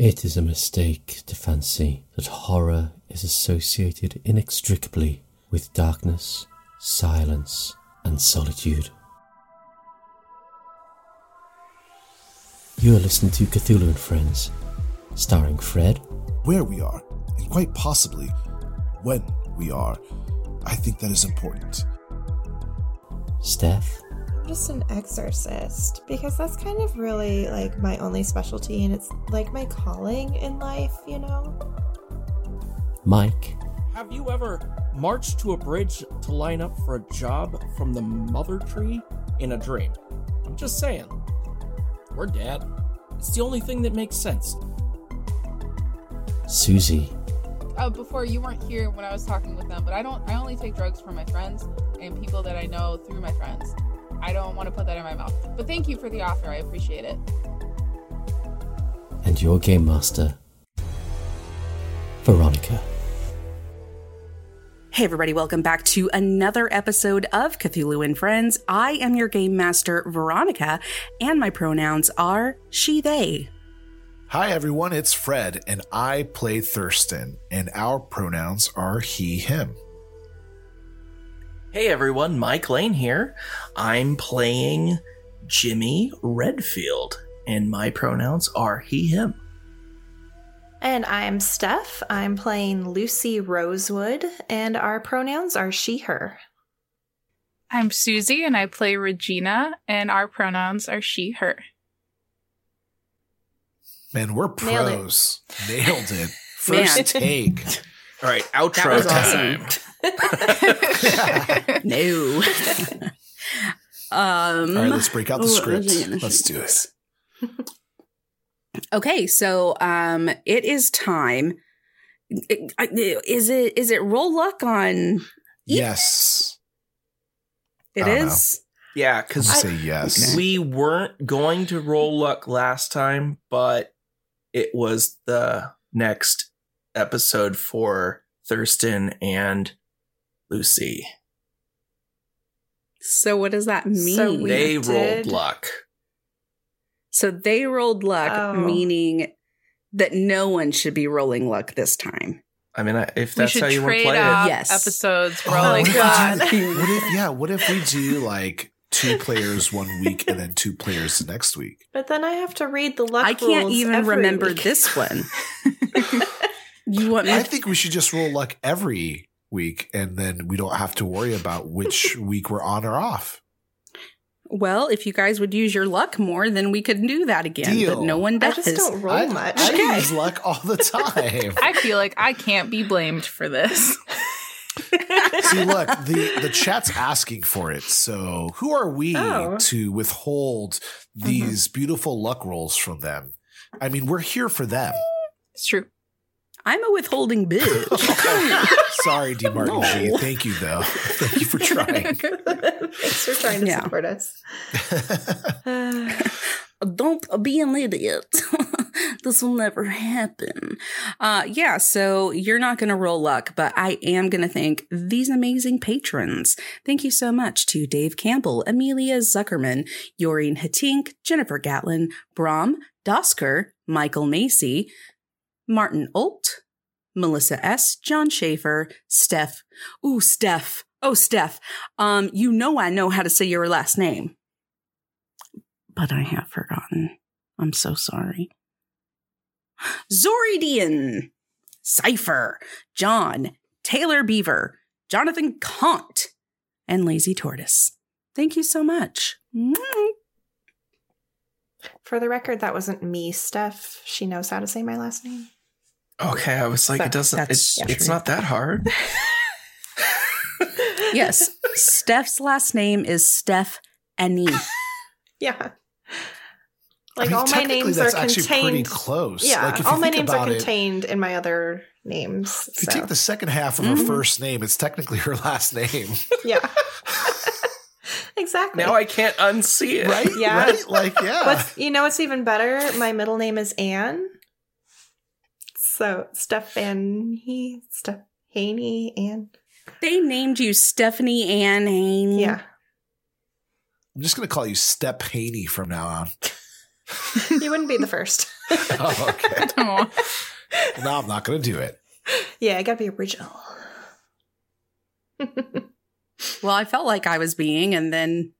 It is a mistake to fancy that horror is associated inextricably with darkness, silence, and solitude. You are listening to Cthulhu and Friends, starring Fred, Where we are, and quite possibly when we are, I think that is important. Steph, just an exorcist because that's kind of really like my only specialty and it's like my calling in life, you know? Mike, Have you ever marched to a bridge to line up for a job from the mother tree in a dream? I'm just saying. We're dead. It's the only thing that makes sense. Susie, Oh, before you weren't here when I was talking with them, but I don't. I only take drugs from my friends and people that I know through my friends. I don't want to put that in my mouth. But thank you for the offer. I appreciate it. and your game master, Veronica. Hey, everybody, welcome back to another episode of Cthulhu and Friends. I am your game master, Veronica, and my pronouns are she, they. Hi, everyone, it's Fred, and I play Thurston, and our pronouns are he, him. Hey everyone, Mike Lane here. I'm playing Jimmy Redfield, and my pronouns are he, him. And I'm Steph. I'm playing Lucy Rosewood, and our pronouns are she, her. I'm Susie and I play Regina, and our pronouns are she, her. Man, we're Nailed it. pros. Nailed it. First Man. take. All right, outro was time. No. um, All right, let's break out the oh, script. what was I gonna Let's do it. this? Okay, so um, it is time. Is it is it roll luck on? Yes. It I is. Yeah, because gonna say yes. we weren't going to roll luck last time, but it was the next episode for Thurston and Lucy. So what does that mean? So they did- rolled luck. So they rolled luck, Oh. meaning that no one should be rolling luck this time. I mean, if we that's should how you want to trade play off it. Yes. episodes Oh, rolling. what if we God. what if, yeah, what if we do like two players one week and then two players the next week? But then I have to read the luck I can't rules even every remember week. this one. you want me? I think we should just roll luck every week and then we don't have to worry about which week we're on or off. well, if you guys would use your luck more, then we could do that again. Deal. But no one does. I does. just don't roll I, much. I Okay. use luck all the time. I feel like I can't be blamed for this. See, look, the, the chat's asking for it. So who are we Oh. to withhold mm-hmm. these beautiful luck rolls from them? I mean, we're here for them. It's true. I'm a withholding bitch. Sorry, D. Martin G. Thank you, though. Thank you for trying. Thanks for trying to Yeah. support us. Uh, don't be an idiot. this will never happen. Uh, yeah, so you're not going to roll luck, but I am going to thank these amazing patrons. Thank you so much to Dave Campbell, Amelia Zuckerman, Yoreen Hatink, Jennifer Gatlin, Brom, Dosker, Michael Macy, Martin Olt, Melissa S., John Schaefer, Steph. Ooh, Steph. Oh, Steph. Um, you know I know how to say your last name but I have forgotten. I'm so sorry. Zoridian, Cypher, John, Taylor Beaver, Jonathan Kant, and Lazy Tortoise. Thank you so much. For the record, that wasn't me, Steph. She knows how to say my last name. Okay, I was like, So it doesn't. that's It's it's true. not that hard. Yes, Steph's last name is Steph Annie. Yeah. I Like mean, all my names that's are actually pretty contained. close. Yeah, like, if all you my names are about it, contained in my other names. If you take the second half of Mhm. her first name, it's technically her last name, yeah. exactly. now I can't unsee it. right? Yeah. Right? Like, yeah. What's you know what's even better? My middle name is Anne. So Stephanie, Steph Haney, Anne. They named you Stephanie Ann Hain. Yeah. I'm just going to call you Step Haney from now on. You wouldn't be the first. Oh, okay. Well, no, I'm not going to do it. yeah, I gotta be original. Well, I felt like I was being, and then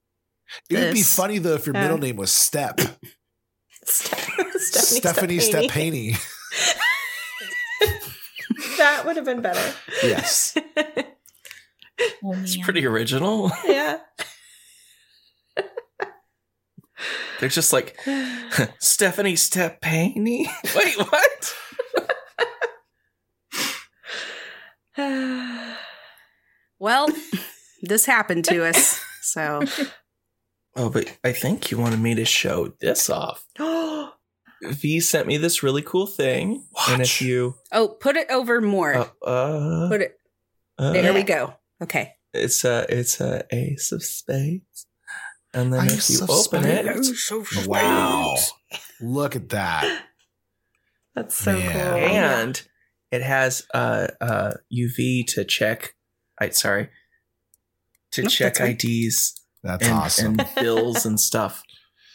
It would be funny though if your Uh. middle name was Step. Stephanie, Stephanie Stephanie. Stephaney. That would have been better. Yes. Oh, It's pretty original. yeah. They're just like Stephanie Stepaney. Wait, what? well, this happened to us. So Oh, but I think you wanted me to show this off. oh, V sent me this really cool thing, and if Watch. you oh, put it over more. uh, uh, put it uh, there. We go. Okay. It's a it's a ace of spades, and then Ace if you of open spades. it, Wow. Look at that. that's so Man. cool. and it has uh uh UV to check. I sorry to No, check that's. IDs That's and, awesome. and bills and stuff.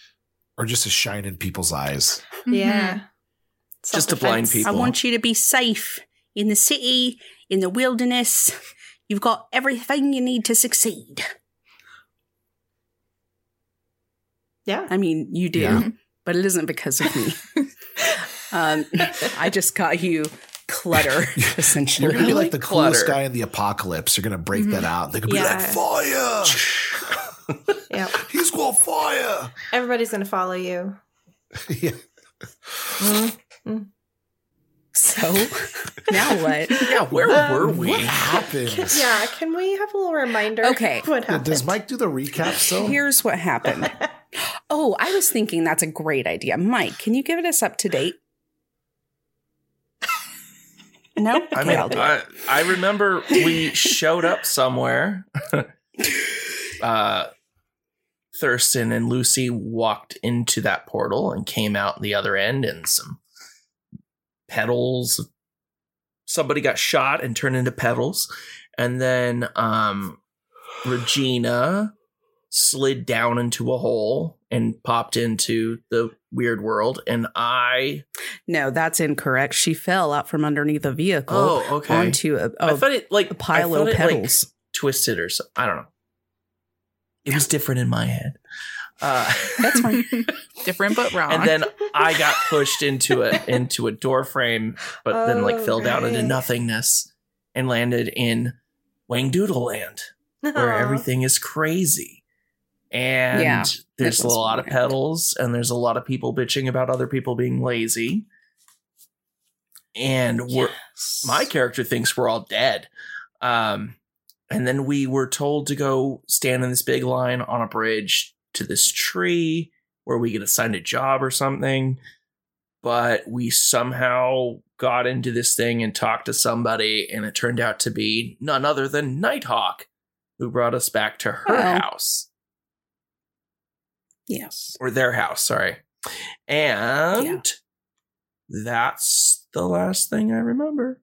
or just a shine in people's eyes. Yeah. Just to blind Self-defense. people. I want you to be safe in the city, in the wilderness. You've got everything you need to succeed. Yeah. I mean, you do, Yeah. but it isn't because of me. um, I just got you clutter, essentially. You're gonna be like the coolest Clutter. guy in the apocalypse. You're gonna break that out. They're gonna be Yeah. like, fire! yeah. He's got fire! Everybody's gonna follow you. yeah. So now what? Yeah, where Um, were we? What happens? Yeah. Can we have a little reminder? Okay. What happened? Does Mike do the recap So Here's what happened. Oh, I was thinking that's a great idea. Mike, can you give it us up to date? No? I Okay, mean, I'll do it. I, I remember we showed up somewhere. uh, Thurston and Lucy walked into that portal and came out the other end, and some petals. Somebody got shot and turned into petals, and then um, Regina slid down into a hole and popped into the weird world, and I. No, that's incorrect. She fell out from underneath a vehicle Oh, okay. onto a, I a thought it like a pile I of it, like, petals. twisted or something. I don't know. It was different in my head. Uh, That's fine. Different but wrong. and then I got pushed into a into a door frame, but then like Oh, fell down into nothingness and landed in Wang Doodle Land, where everything is crazy. And Yeah, there's a was lot of weird. petals, and there's a lot of people bitching about other people being lazy. And we're my character thinks we're all dead. Um, and then we were told to go stand in this big line on a bridge to this tree where we get assigned a job or something. But we somehow got into this thing and talked to somebody, and it turned out to be none other than Nighthawk, who brought us back to her Oh. house Yes. or their house, sorry. And that's the last thing I remember.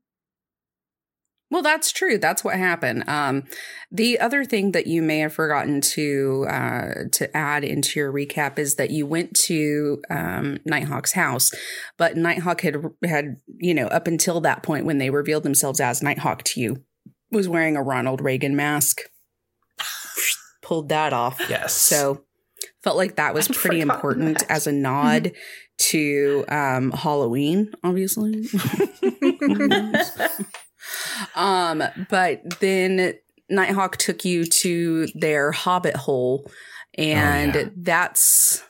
Well, that's true. That's what happened. Um, the other thing that you may have forgotten to uh, to add into your recap is that you went to um, Nighthawk's house, but Nighthawk had had you know up until that point when they revealed themselves as Nighthawk to you was wearing a Ronald Reagan mask. Pulled that off. Yes. So felt like that was I'd pretty important that. as a nod to um, Halloween, obviously. um, but then Nighthawk took you to their hobbit hole, and yeah. that's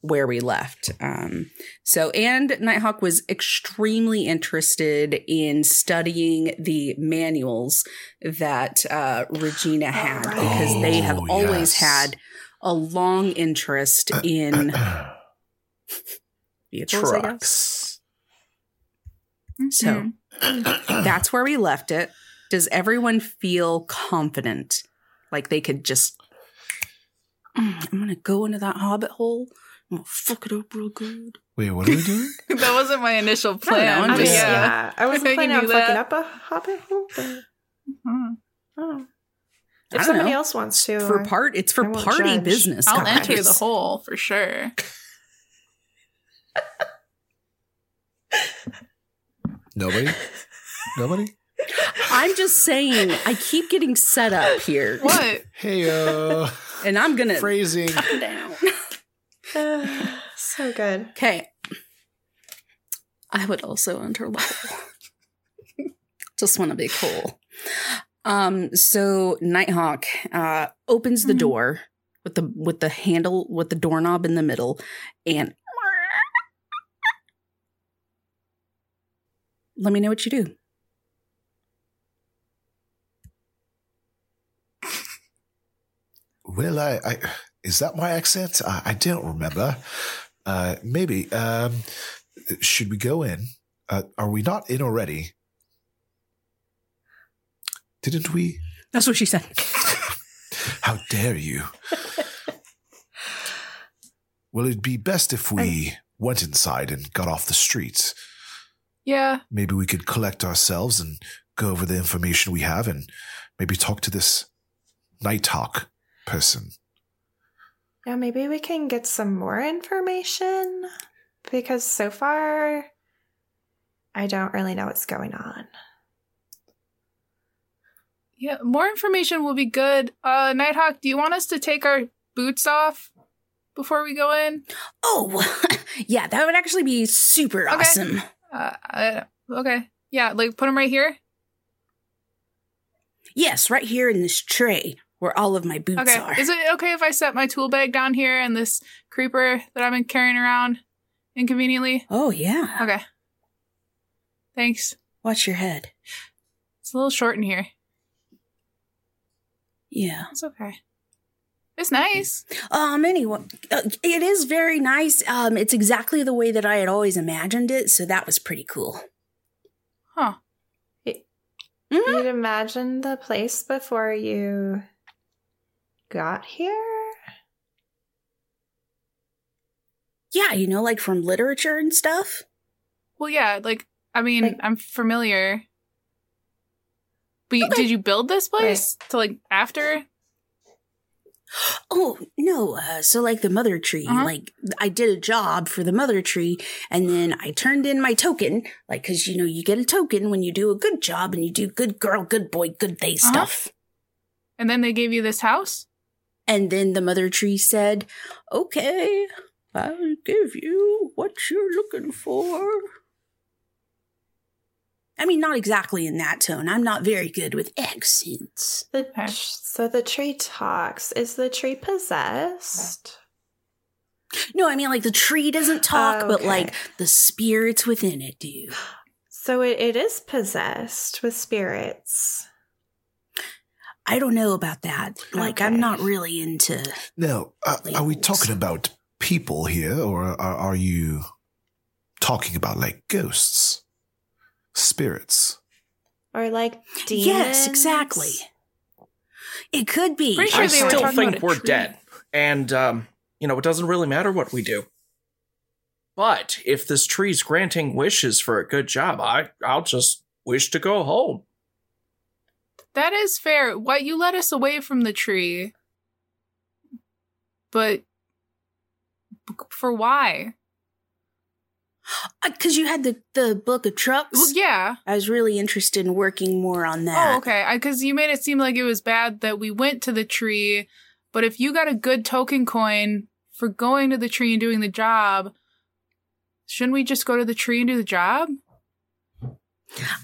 where we left. Um, so, and Nighthawk was extremely interested in studying the manuals that uh, Regina had because they have Oh, always yes. had a long interest in vehicles, I guess. Trucks. So that's where we left it. Does everyone feel confident? Like they could just, "Mm, I'm going to go into that hobbit hole. I'm going to fuck it up real good. Wait, what are we doing? that wasn't my initial plan. I'm I mean, just- yeah. yeah. I wasn't I planning on do fucking up a hobbit hole, but Mhm. oh. If don't somebody know. else wants to, For part, it's for party judge. business. I'll guys. enter the hole for sure. Nobody? Nobody? I'm just saying, I keep getting set up here. What? Hey, uh, And I'm gonna phrasing. calm down. so good. Okay. I would also enter level. just want to be cool. Um, so Nighthawk uh opens the Mhm. door with the with the handle with the doorknob in the middle and let me know what you do. Well, I, I is that my accent? I, I don't remember. Uh, maybe. Um, should we go in? Uh, are we not in already? Didn't we? That's what she said. How dare you? well, it'd be best if we went inside and got off the streets. Yeah. Maybe we could collect ourselves and go over the information we have and maybe talk to this Nighthawk person. Yeah, maybe we can get some more information because so far I don't really know what's going on. Yeah. More information will be good. Uh, Nighthawk, do you want us to take our boots off before we go in? Oh, yeah, that would actually be super Okay. awesome. Uh, uh okay. Yeah, like put them right here. Yes, right here in this tray where all of my boots Okay. are. Is it okay if I set my tool bag down here and this creeper that I've been carrying around inconveniently? oh, yeah. Okay. Thanks. Watch your head. It's a little short in here. Yeah. It's okay. It's nice. Um. Anyway, uh, it is very nice. Um. It's exactly the way that I had always imagined it, so that was pretty cool. Huh. Mhm. You'd imagine the place before you got here? Yeah, you know, like from literature and stuff. Well, yeah, like, I mean, Like- I'm familiar. But Okay. did you build this place to like after? Oh no! Uh, so like the mother tree, Uh-huh. like I did a job for the mother tree, and then I turned in my token, like because you know you get a token when you do a good job and you do good girl, good boy, good day Uh-huh. stuff. And then they gave you this house? And then the mother tree said, "Okay, I'll give you what you're looking for." I mean, not exactly in that tone. I'm not very good with accents. The, Okay. So the tree talks. Is the tree possessed? No, I mean like the tree doesn't talk, Oh, but like the spirits within it do. So it, it is possessed with spirits. I don't know about that. Like, I'm not really into. Now, uh, are we talking about people here, or are, are you talking about like ghosts, spirits? Or like demons? Yes, exactly. It could be. Pretty sure I they were still talking think we're tree. dead. And, um, you know, it doesn't really matter what we do. But if this tree's granting wishes for a good job, I, I'll just wish to go home. That is fair. What you led us away from the tree. But for why? Uh, because you had the, the book of trucks. Well, yeah. I was really interested in working more on that. Oh, okay. Because you made it seem like it was bad that we went to the tree, but if you got a good token coin for going to the tree and doing the job, shouldn't we just go to the tree and do the job?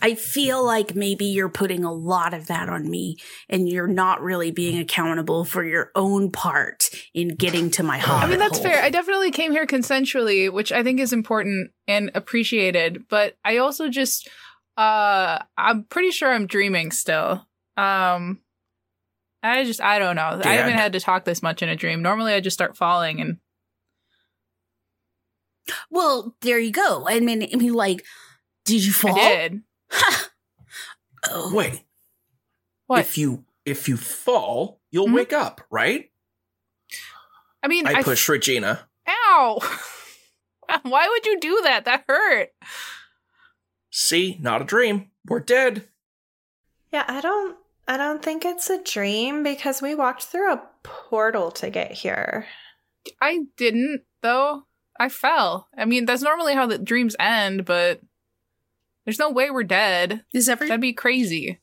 I feel like maybe you're putting a lot of that on me and you're not really being accountable for your own part in getting to my heart. I mean, that's fair. I definitely came here consensually, which I think is important and appreciated, but I also just uh I'm pretty sure I'm dreaming still. Um I just I don't know. I haven't had to talk this much in a dream. Normally I just start falling and Well, there you go. I mean, I mean, like, did you fall? I did. Oh, Wait, What? if you if you fall, you'll Mhm. wake up, right? I mean, I I push Regina. Ow! Why would you do that? That hurt. See, not a dream. We're dead. Yeah, I don't I don't think it's a dream because we walked through a portal to get here. I didn't though. I fell. I mean, that's normally how the dreams end, but there's no way we're dead. Is every That'd be crazy.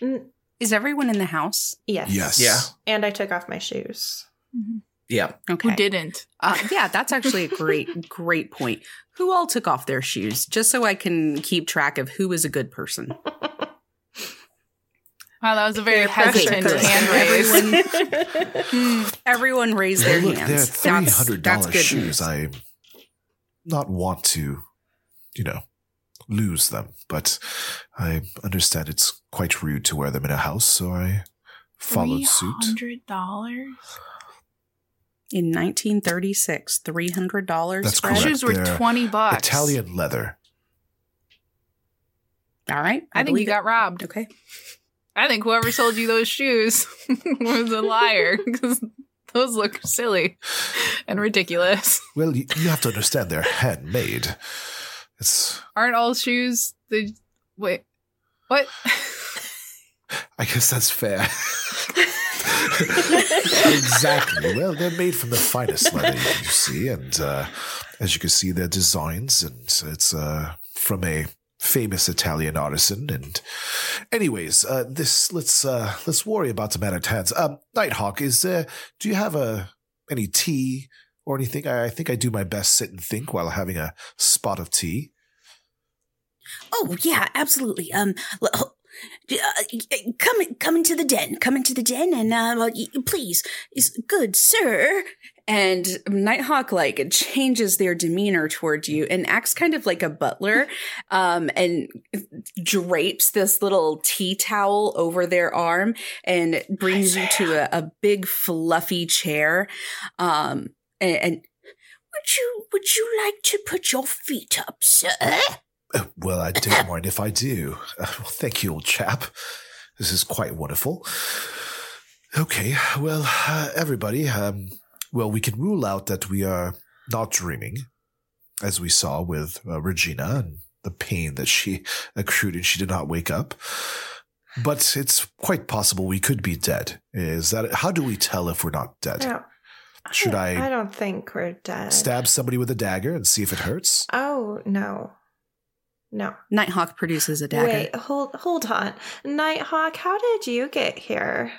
Mm, is everyone in the house? yes. Yes. Yeah. And I took off my shoes. Yeah. Okay. Who didn't? Uh, yeah, that's actually a great, great point. Who all took off their shoes? Just so I can keep track of who is a good person. Wow, that was a very Peer hesitant Okay, hand raise. Everyone, Everyone raised their Look, hands. they're three That's- that's dollars good shoes. news. I not want to, you know, lose them, but I understand it's quite rude to wear them in a house, so I followed suit. Hundred dollars. In 1936, $300 That's correct. Shoes were They're twenty bucks. Italian leather. All right. I think you believe got robbed. Okay. I think whoever sold you those shoes was a liar because those look silly and ridiculous. Well, you, you have to understand they're handmade. It's. Aren't all shoes the wait? What? I guess that's fair. exactly. Well, they're made from the finest leather you see, and uh, as you can see, they're designs, and it's uh, from a famous Italian artisan. And, anyways, uh, this let's uh, let's worry about the matter at hand. Um, Nighthawk, is there? Do you have a any tea or anything? I, I think I do my best sit and think while having a spot of tea. Oh yeah, absolutely. Um, uh, come come into the den. Come into the den, and uh, please, good sir. And Nighthawk like changes their demeanor towards you and acts kind of like a butler, um, and drapes this little tea towel over their arm and brings you to a, a big fluffy chair. Um, and, and Would you would you like to put your feet up, sir? Uh, well, I don't mind if I do. Uh, well, thank you, old chap. This is quite wonderful. Okay, well, uh, everybody, um, well, we can rule out that we are not dreaming, as we saw with uh, Regina and the pain that she accrued and she did not wake up. But it's quite possible we could be dead. Is that how do we tell if we're not dead? No. Should I- I don't think we're dead. Stab somebody with a dagger and see if it hurts? Oh no, no. Nighthawk produces a dagger. Wait, hold hold on. Nighthawk, how did you get here?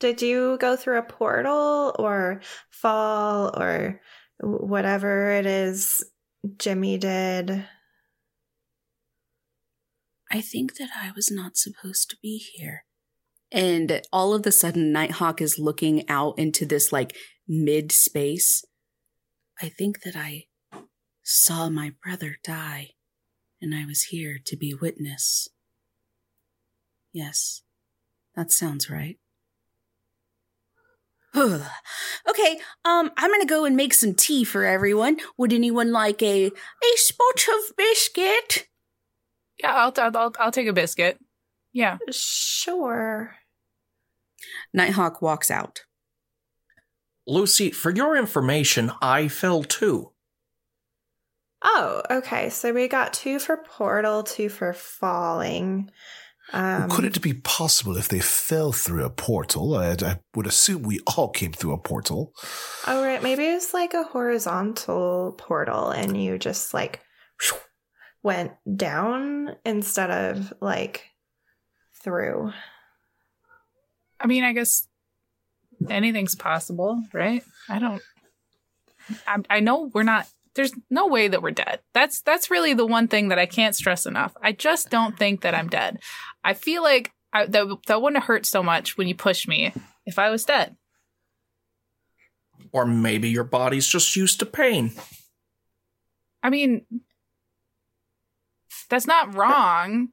Did you go through a portal or fall or whatever it is Jimmy did? I think that I was not supposed to be here. And all of a sudden, Nighthawk is looking out into this like mid space. I think that I saw my brother die, and I was here to be witness. Yes, that sounds right. okay, um, I'm gonna go and make some tea for everyone. Would anyone like a a spot of biscuit? Yeah, I'll I'll I'll, I'll take a biscuit. Yeah. Sure. Nighthawk walks out. Lucy, for your information, I fell too. Oh, okay. So we got two for portal, two for falling. Um, Could it be possible if they fell through a portal? I, I would assume we all came through a portal. Oh, right. Maybe it's like a horizontal portal and you just like went down instead of like through. I mean, I guess anything's possible, right? I don't. I, I know we're not. There's no way that we're dead. That's that's really the one thing that I can't stress enough. I just don't think that I'm dead. I feel like I, that that wouldn't hurt so much when you push me if I was dead. Or maybe your body's just used to pain. I mean, that's not wrong.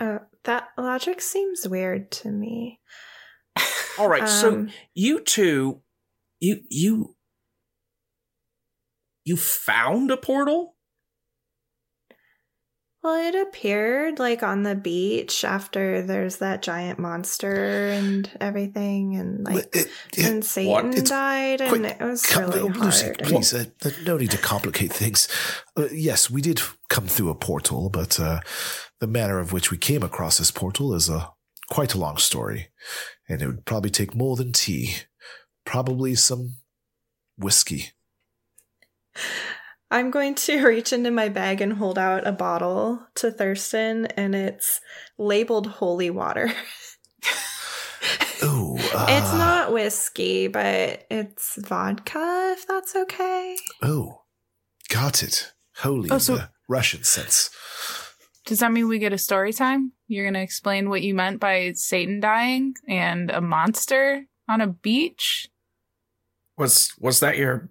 Uh, that logic seems weird to me. All right, so Um, you two, you you you found a portal? Well, it appeared like on the beach after there's that giant monster and everything, and like It- it- and Satan It's died, and it was com- really oh, Lucy, hard. please, uh, uh, no need to complicate things. Uh, yes, we did come through a portal, but uh, the manner of which we came across this portal is a quite a long story, and it would probably take more than tea, probably some whiskey. I'm going to reach into my bag and hold out a bottle to Thurston, and it's labeled holy water. Oh, uh, it's not whiskey, but it's vodka, if that's okay. Oh, got it. Holy Oh, so- in the Russian sense. Does that mean we get a story time? You're going to explain what you meant by Satan dying and a monster on a beach? Was was that your?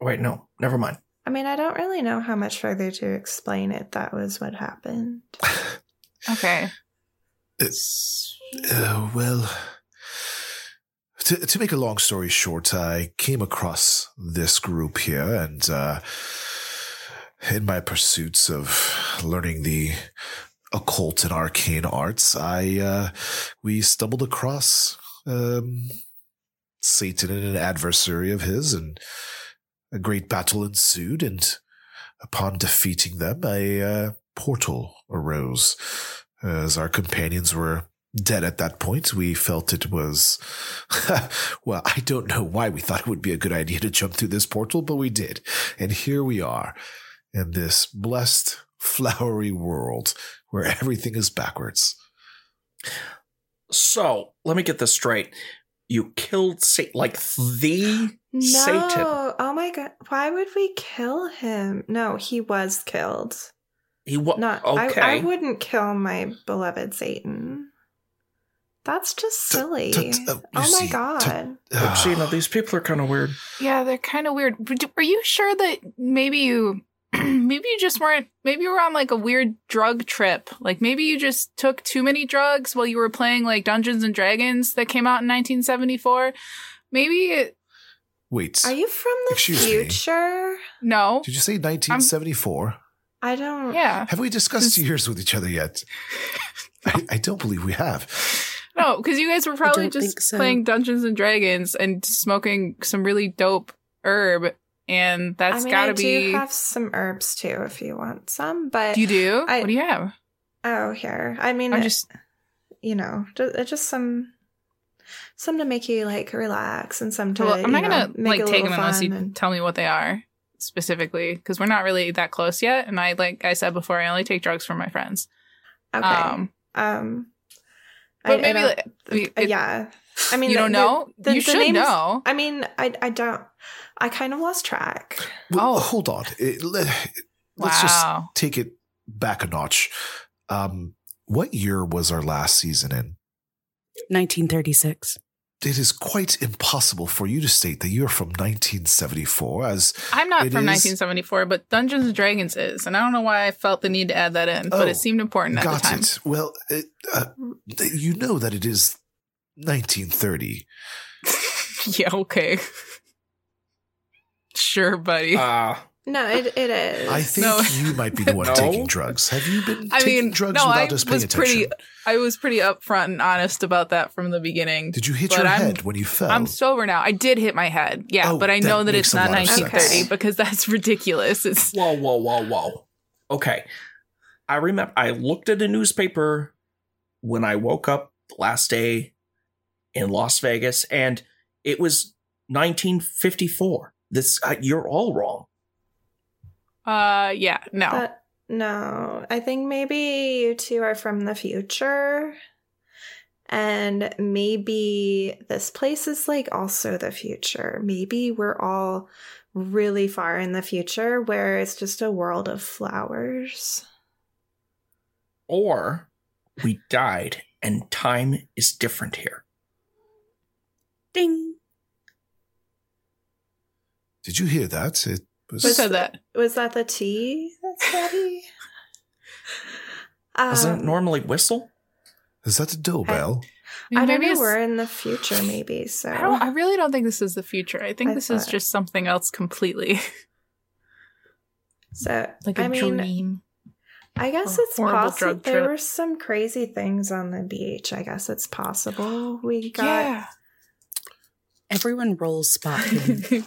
Wait, no, never mind. I mean, I don't really know how much further to explain it. That was what happened. Okay. Uh, well, to, to make a long story short, I came across this group here, and uh, in my pursuits of learning the occult and arcane arts, I uh, we stumbled across um, Satan and an adversary of his, and a great battle ensued. And upon defeating them, a uh, portal arose. As our companions were dead at that point, we felt it was. well, I don't know why we thought it would be a good idea to jump through this portal, but we did. And here we are in this blessed, flowery world where everything is backwards. So let me get this straight. You killed Satan, like the No. Satan. Oh my god. Why would we kill him? No, he was killed. He was Not okay. I, I wouldn't kill my beloved Satan. That's just silly. t- t- uh, you oh my see, t- god. Look, Gina, these people are kind of weird. Yeah, they're kind of weird. Are you sure that maybe you maybe you just weren't maybe you were on like a weird drug trip? Like maybe you just took too many drugs while you were playing like Dungeons and Dragons that came out in 1974? Maybe it, Wait, Are you from the Excuse me. future? no. did you say 1974? I don't Yeah. Have we discussed This- years with each other yet? I, I don't believe we have. No, because you guys were probably just so. playing Dungeons and Dragons and smoking some really dope herb, and that's I mean, gotta I be. do have some herbs too if you want some, but you do? I- what do you have? oh here. I mean I'm just. you know, just, some some to make you like relax and some to Well, I'm not you gonna like take them unless you and- tell me what they are specifically, because we're not really that close yet. And I, like I said before, I only take drugs from my friends. Okay. Um, Um, but I- I maybe don't- like, it- yeah. I mean, you the- don't know. the- you the should names- know. I mean, I I don't. I kind of lost track. Well, Oh. hold on. It- le- let's just take it back a notch. Um, what year was our last season in? 1936. It is quite impossible for you to state that you're from 1974, as I'm not from is- 1974, but Dungeons and Dragons is, and I don't know why I felt the need to add that in, but Oh, it seemed important at got the time. it. Well, it, uh, you know that it is 1930. yeah, okay. Sure, buddy. Uh, No, it it is. I think No. you might be the one No. taking drugs. Have you been I taking mean, drugs no, without I us paying was pretty- attention? I was pretty upfront and honest about that from the beginning. Did you hit your I'm- head when you fell? I'm sober now. I did hit my head. Yeah, Oh, but I that know that it's not lot sense. 1930 because that's ridiculous. It's whoa, whoa, whoa, whoa. Okay, I remember. I looked at a newspaper when I woke up last day in Las Vegas, and it was 1954. This uh, you're all wrong. uh yeah, no. But no, I think maybe you two are from the future. And maybe this place is like also the future. Maybe we're all really far in the future where it's just a world of flowers. Or we died, and time is different here. Ding. Did you hear that? It was. Who said that? Was that the tea that's ready? Doesn't it Um, normally whistle? Is that the doorbell? I don't Maybe know. it's- We're in the future, maybe. So I don't. I really don't think this is the future. I think I this is just something else completely. so like a I mean, dream. I guess A it's possible. There were some crazy things on the beach. I guess it's possible we got. Yeah. Everyone rolls spot hidden.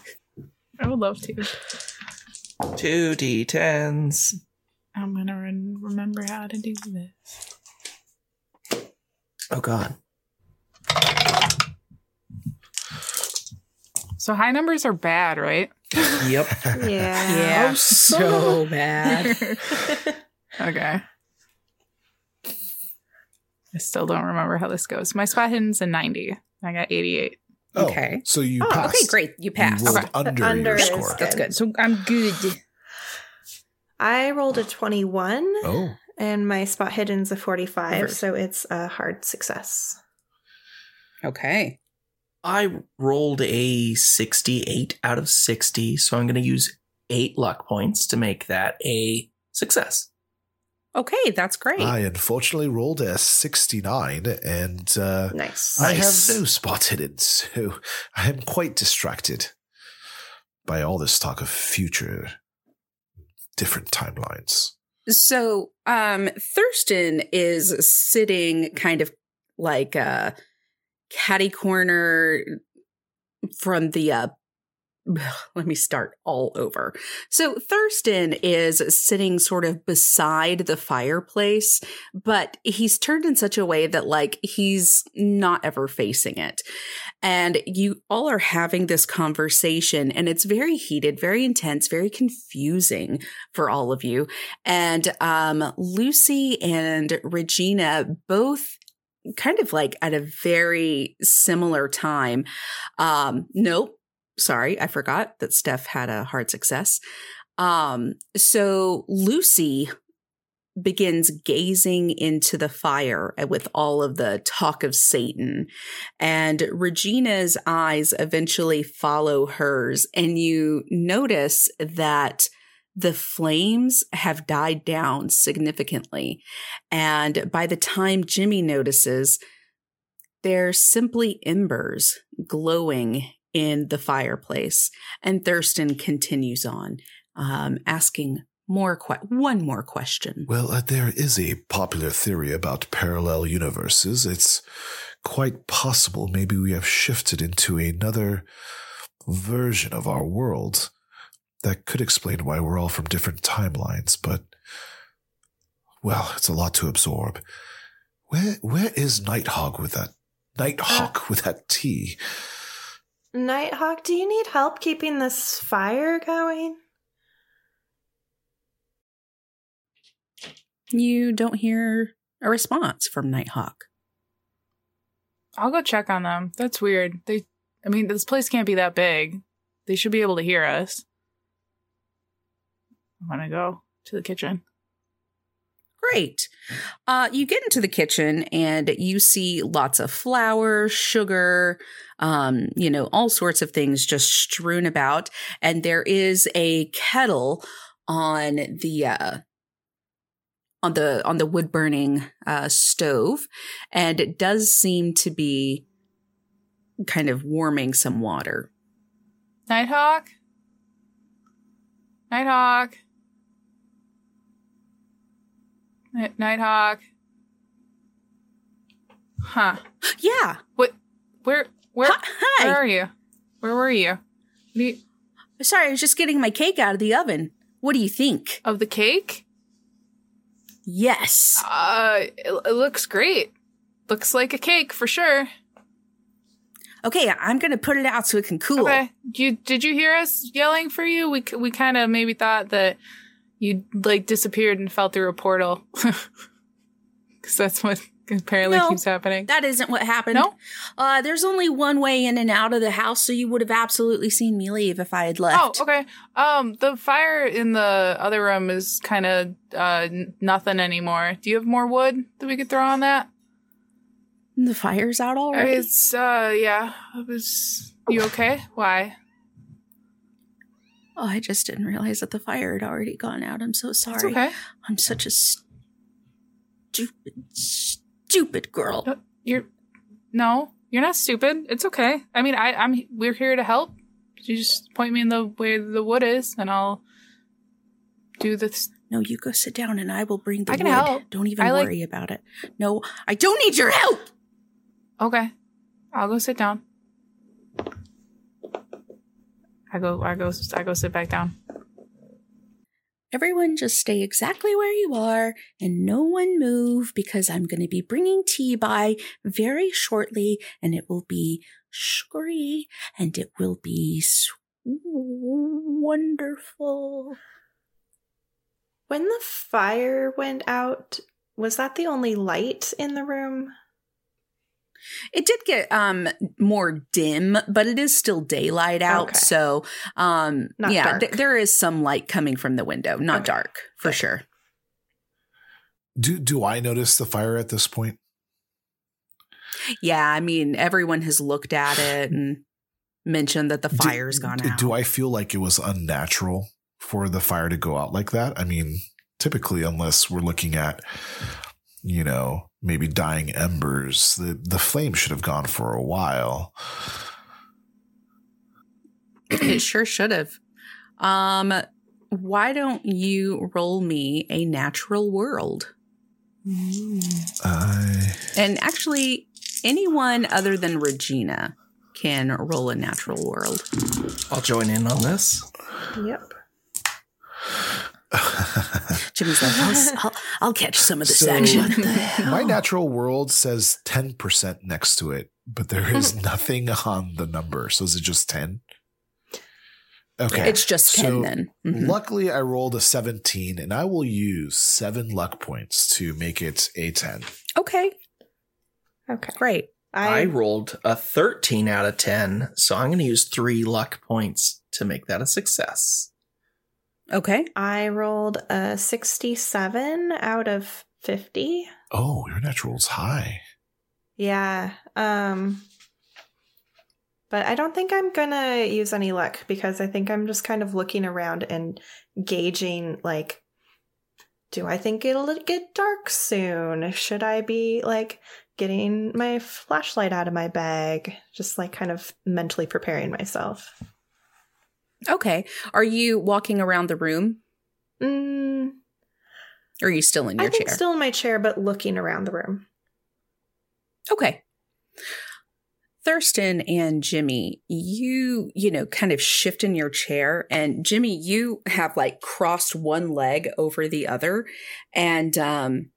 I would love to. Two d10s. I'm gonna re- remember how to do this. Oh God. So high numbers are bad, right? Yep. Yeah. Yeah, oh, so bad. okay. I still don't remember how this goes. My spot hidden's a 90. I got 88. Oh, Okay. So you Oh, passed. Okay, great. You passed. You rolled Okay. under, Under your score. good. That's good. So I'm good. I rolled a 21 Oh, and my spot hidden's a 45, Perfect. so it's a hard success. Okay. I rolled a 68 out of 60, so I'm going to use eight luck points to make that a success. Okay, that's great. I unfortunately rolled a 69 and uh, Nice. I Nice. have no spot hidden, so I am quite distracted by all this talk of future different timelines. So, um, Thurston is sitting kind of like a catty corner from the, uh, let me start all over. So, Thurston is sitting sort of beside the fireplace, but he's turned in such a way that, like, he's not ever facing it. And you all are having this conversation, and it's very heated, very intense, very confusing for all of you. And um, Lucy and Regina both kind of like at a very similar time. Um, nope, sorry, I forgot that Steph had a hard success. Um, so Lucy begins gazing into the fire with all of the talk of Satan. And Regina's eyes eventually follow hers, and you notice that the flames have died down significantly. And by the time Jimmy notices, they're simply embers glowing in the fireplace. And Thurston continues on, um, asking more que- one more question. Well, uh, there is a popular theory about parallel universes. It's quite possible maybe we have shifted into another version of our world. That could explain why we're all from different timelines, but well, it's a lot to absorb. Where where is Nighthawk with that Nighthawk with that tea? Nighthawk, do you need help keeping this fire going? You don't hear a response from Nighthawk. I'll go check on them. That's weird. They I mean, this place can't be that big. They should be able to hear us. I'm gonna go to the kitchen. Great. Uh, you get into the kitchen and you see lots of flour, sugar, um, you know, all sorts of things just strewn about. And there is a kettle on the uh, on the on the wood burning uh, stove, and it does seem to be kind of warming some water. Nighthawk? Nighthawk? Nighthawk? Huh. Yeah. What? Where? Where? Hi. Where are you? Where were you? You- Sorry, I was just getting my cake out of the oven. What do you think? Of the cake? Yes. Uh, it, it looks great. Looks like a cake for sure. Okay, I'm gonna put it out so it can cool. Okay. You did you hear us yelling for you? We we kind of maybe thought that you like disappeared and fell through a portal. Cuz that's what apparently No. keeps happening. That isn't what happened. No? Uh, there's only one way in and out of the house, so you would have absolutely seen me leave if I had left. Oh, okay. Um the fire in the other room is kind of uh n- nothing anymore. Do you have more wood that we could throw on that? The fire's out already. It's uh yeah. It was you okay? Why? Oh, I just didn't realize that the fire had already gone out. I'm so sorry. It's okay. I'm such a stupid, stupid girl. No, You're no, you're not stupid. It's okay. I mean, I, I'm we're here to help. You just point me in the way the wood is, and I'll do this. No, you go sit down and I will bring the I can wood. help. Don't even I like- worry about it. No, I don't need your help. Okay, I'll go sit down. I go. I go. I go sit back down. Everyone just stay exactly where you are and no one move because I'm going to be bringing tea by very shortly and it will be sugary and it will be Wonderful. When the fire went out, was that the only light in the room? It did get um more dim, but it is still daylight out. Okay. So um Not yeah, th- there is some light coming from the window. Not Okay. dark, for Good. sure. Do do I notice the fire at this point? Yeah, I mean everyone has looked at it and mentioned that the Do- fire's gone out. Do I feel like it was unnatural for the fire to go out like that? I mean, typically, unless we're looking at, you know, maybe dying embers, the the flame should have gone for a while. it sure should have. Um why don't you roll me a natural world? I And actually anyone other than Regina can roll a natural world. I'll join in on this. Yep. Jimmy's like, I'll, s- I'll, I'll catch some of this So- action. my natural world says ten percent next to it, but there is nothing on the number. So is it just ten? Okay, It's just 10 So, then. Mhm. Luckily, I rolled a 17, and I will use seven luck points to make it a 10. Okay, Okay. great. I, I, rolled a 13 out of 10, so I'm going to use three luck points to make that a success. Okay. I rolled a 67 out of 50. Oh, your natural's high. Yeah. Um but I don't think I'm going to use any luck because I think I'm just kind of looking around and gauging like do I think it'll get dark soon? Should I be like getting my flashlight out of my bag? Just like kind of mentally preparing myself. Okay. Are you walking around the room Mm, or are you still in your I think chair? still in my chair but looking around the room. Okay. Thurston and Jimmy, you, you know, kind of shift in your chair. And Jimmy, you have like crossed one leg over the other. And um,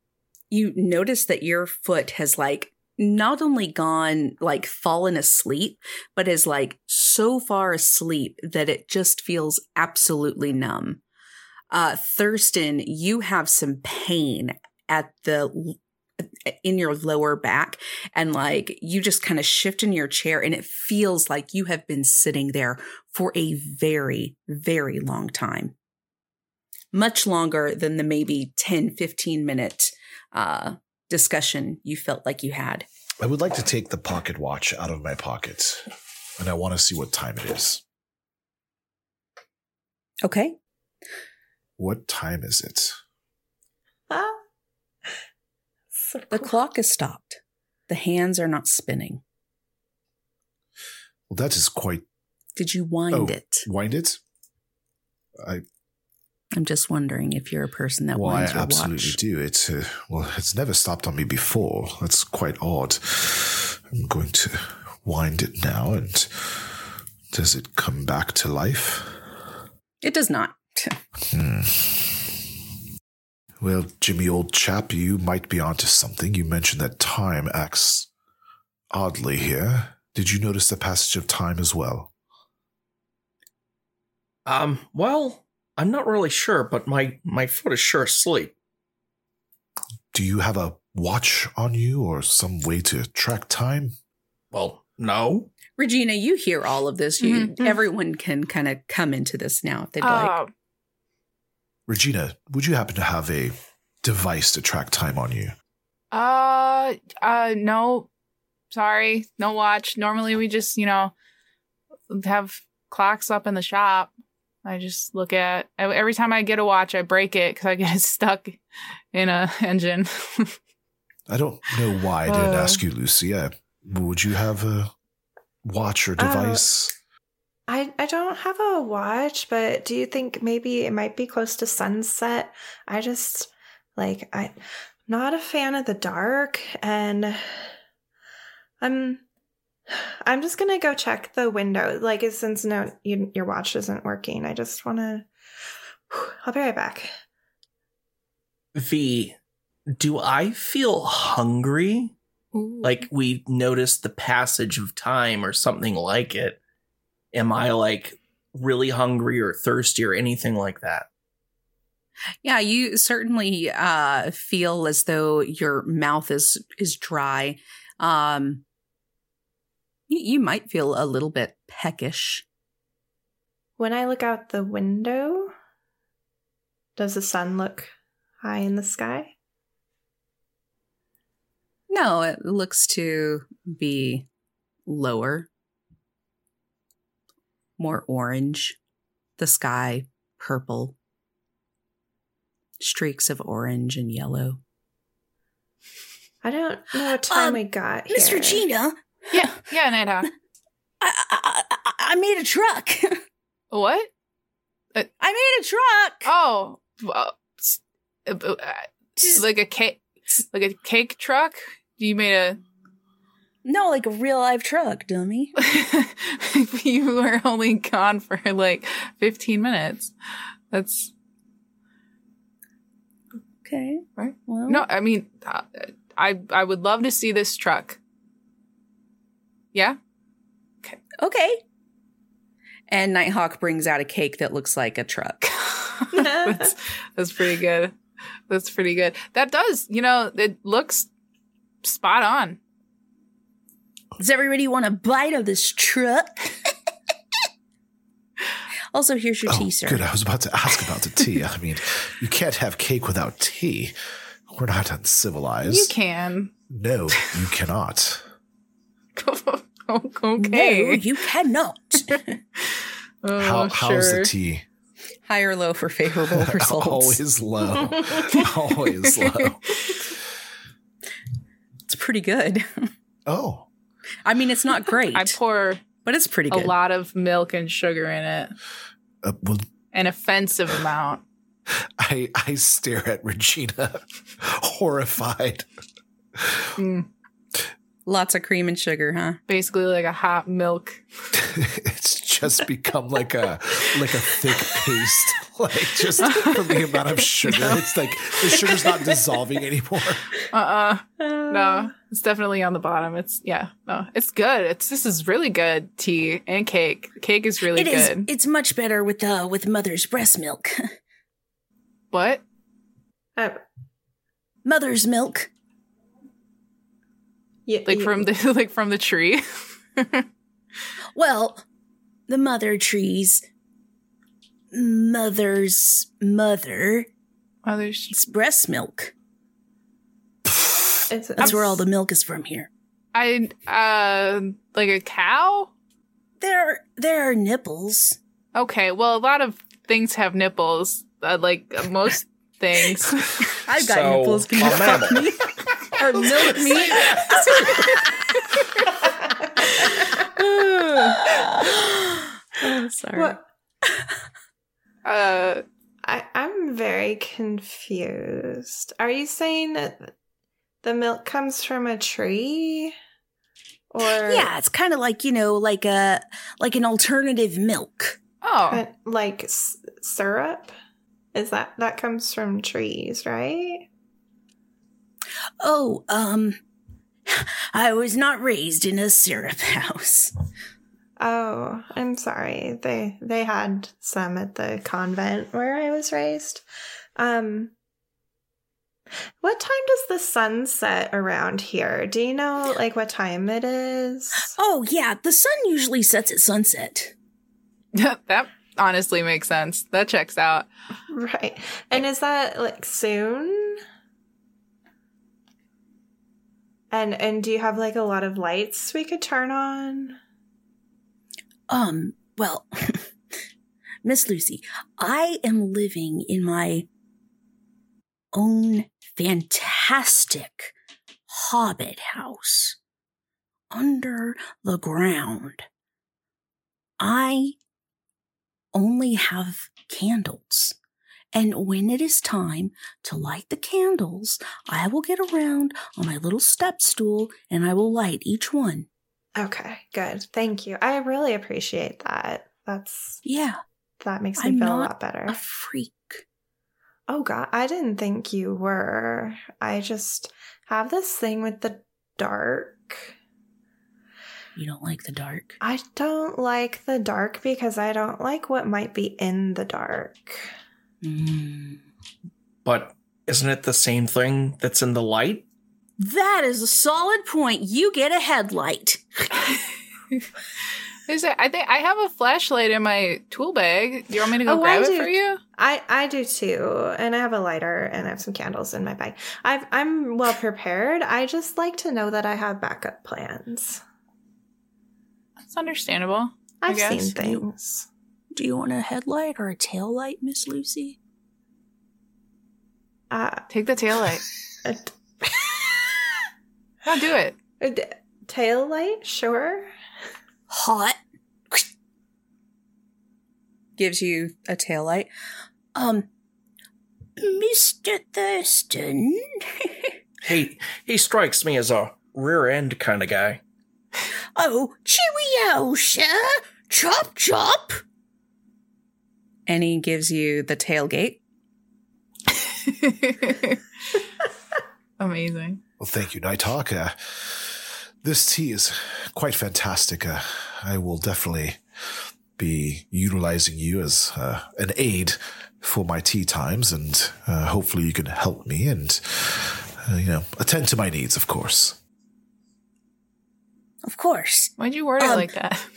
you notice that your foot has like not only gone like fallen asleep, but is like so far asleep that it just feels absolutely numb. Uh, Thurston, you have some pain at the in your lower back and like you just kind of shift in your chair and it feels like you have been sitting there for a very very long time much longer than the maybe 10 15 minute uh discussion you felt like you had I would like to take the pocket watch out of my pocket, and I want to see what time it is. okay What time is it? Ah. So the clock is stopped the hands are not spinning Well, that is quite did you wind Oh. it wind it. I i'm just wondering if you're a person that well, I winds your absolutely watch do. It's uh, well, it's never stopped on me before. That's quite odd. I'm going to wind it now, and does it come back to life? it does not Hmm. Well, Jimmy, old chap, you might be onto something. You mentioned that time acts oddly here. Did you notice the passage of time as well? Um, well, I'm not really sure, but my, my foot is sure asleep. Do you have a watch on you or some way to track time? Well, no. regina you hear all of this you Mhm. everyone can kind of come into this now if they'd like Uh, Regina, would you happen to have a device to track time on you? Uh, uh, no. Sorry, no watch. Normally we just, you know, have clocks up in the shop. I just look at every time I get a watch, I break it because I get it stuck in a engine. I don't know why I didn't Uh. ask you, Lucy. Uh, would you have a watch or Uh, device? I I don't have a watch, but do you think maybe it might be close to sunset? I just like I am not a fan of the dark and I'm I'm just going to go check the window like since no you, your watch isn't working. I just want to I'll be right back. V, do I feel hungry? Like we noticed the passage of time or something like it? Am I like really hungry or thirsty or anything like that. Yeah, you certainly uh, feel as though your mouth is is dry. Um, you, you might feel a little bit peckish. When I look out the window, does the sun look high in the sky? No, it looks to be lower, more orange. The sky purple, streaks of orange and yellow. I don't know what time Um, we got Miss here. Regina, Yeah, yeah, Nighthawk. I, I, I, I made a truck. what? I made a truck. Oh, well, uh, uh, like a cake, like a cake truck. You made a. no, like a real life truck, dummy. you were only gone for like fifteen minutes. That's Okay. Right. Well, no. I mean, uh, I I would love to see this truck. Yeah. Okay. And Nighthawk brings out a cake that looks like a truck. that's that's pretty good. That's pretty good. That does, you know, it looks spot on. Does everybody want a bite of this truck? also, here's your Oh, tea, sir. good. I was about to ask about the tea. I mean, you can't have cake without tea. We're not uncivilized. You can. No, you cannot. okay. No, you cannot. Oh, How, how's the tea? High or low for favorable results. Always low. Always low. It's pretty good. Oh, I mean, it's not great, I pour but it's pretty good. a lot of milk and sugar in it. uh, well, An offensive amount. I I stare at Regina, horrified. Mm, Lots of cream and sugar, huh? basically like a hot milk. it's just become like a like a thick paste, like just from the amount of sugar. It's like the sugar's not dissolving anymore. Uh uh No. It's definitely on the bottom. It's yeah. No. It's good. It's this is really good tea and cake. Cake is really It is. good. It's much better with uh with mother's breast milk. what? Uh, mother's milk. Y- Like y- from the like from the tree. Well, the mother trees. Mother's mother. mother's It's breast milk. it's, That's where all the milk is from here. I uh like a cow? There, there are nipples. Okay, well a lot of things have nipples. Uh, like most things. I've got So, nipples. Can you a fuck me? or milk me? oh, sorry. What? uh I, I'm very confused. Are you saying that the milk comes from a tree? Or Yeah, it's kind of like you know, like a like an alternative milk. oh. uh, like s- syrup? Is that that comes from trees, right? Oh, um, I was not raised in a syrup house. Oh, I'm sorry. They they had some at the convent where I was raised. Um What time does the sun set around here? Do you know like what time it is? Oh yeah, the sun usually sets at sunset. that honestly makes sense. That checks out. Right. And is that like soon? And and do you have like a lot of lights we could turn on? Um, well, Miss Lucy, I am living in my own fantastic hobbit house under the ground. I only have candles. And when it is time to light the candles, I will get around on my little step stool and I will light each one. Okay, good. Thank you. I really appreciate that. That's Yeah, that makes me I'm feel a lot better. a freak. Oh god, I didn't think you were. I just have this thing with the dark. You don't like the dark? I don't like the dark because I don't like what might be in the dark. Mm. But isn't it the same thing that's in the light? That is a solid point. You get a headlight. Is it, I think I have a flashlight in my tool bag. Do you want me to go Oh, I grab it do. for you? I I do too, and I have a lighter and I have some candles in my bag. I've, I'm well prepared. I just like to know that I have backup plans. It's understandable. I I've seen guess. things. Do you want a headlight or a tail light, Miss Lucy? Uh, Take the tail light. a, No, do it. a d- tail light, sure. Hot. Gives you a tail light. Um, Mr. Thurston. He he strikes me as a rear end kind of guy. oh, cheerio, sir. Chop, chop. And he gives you the tailgate. Amazing. Well, thank you, Nighthawk. Uh, this tea is quite fantastic. Uh, I will definitely be utilizing you as uh, an aid for my tea times, and uh, hopefully you can help me and, uh, you know, attend to my needs, of course. Of course. Why'd you word it Um, like that?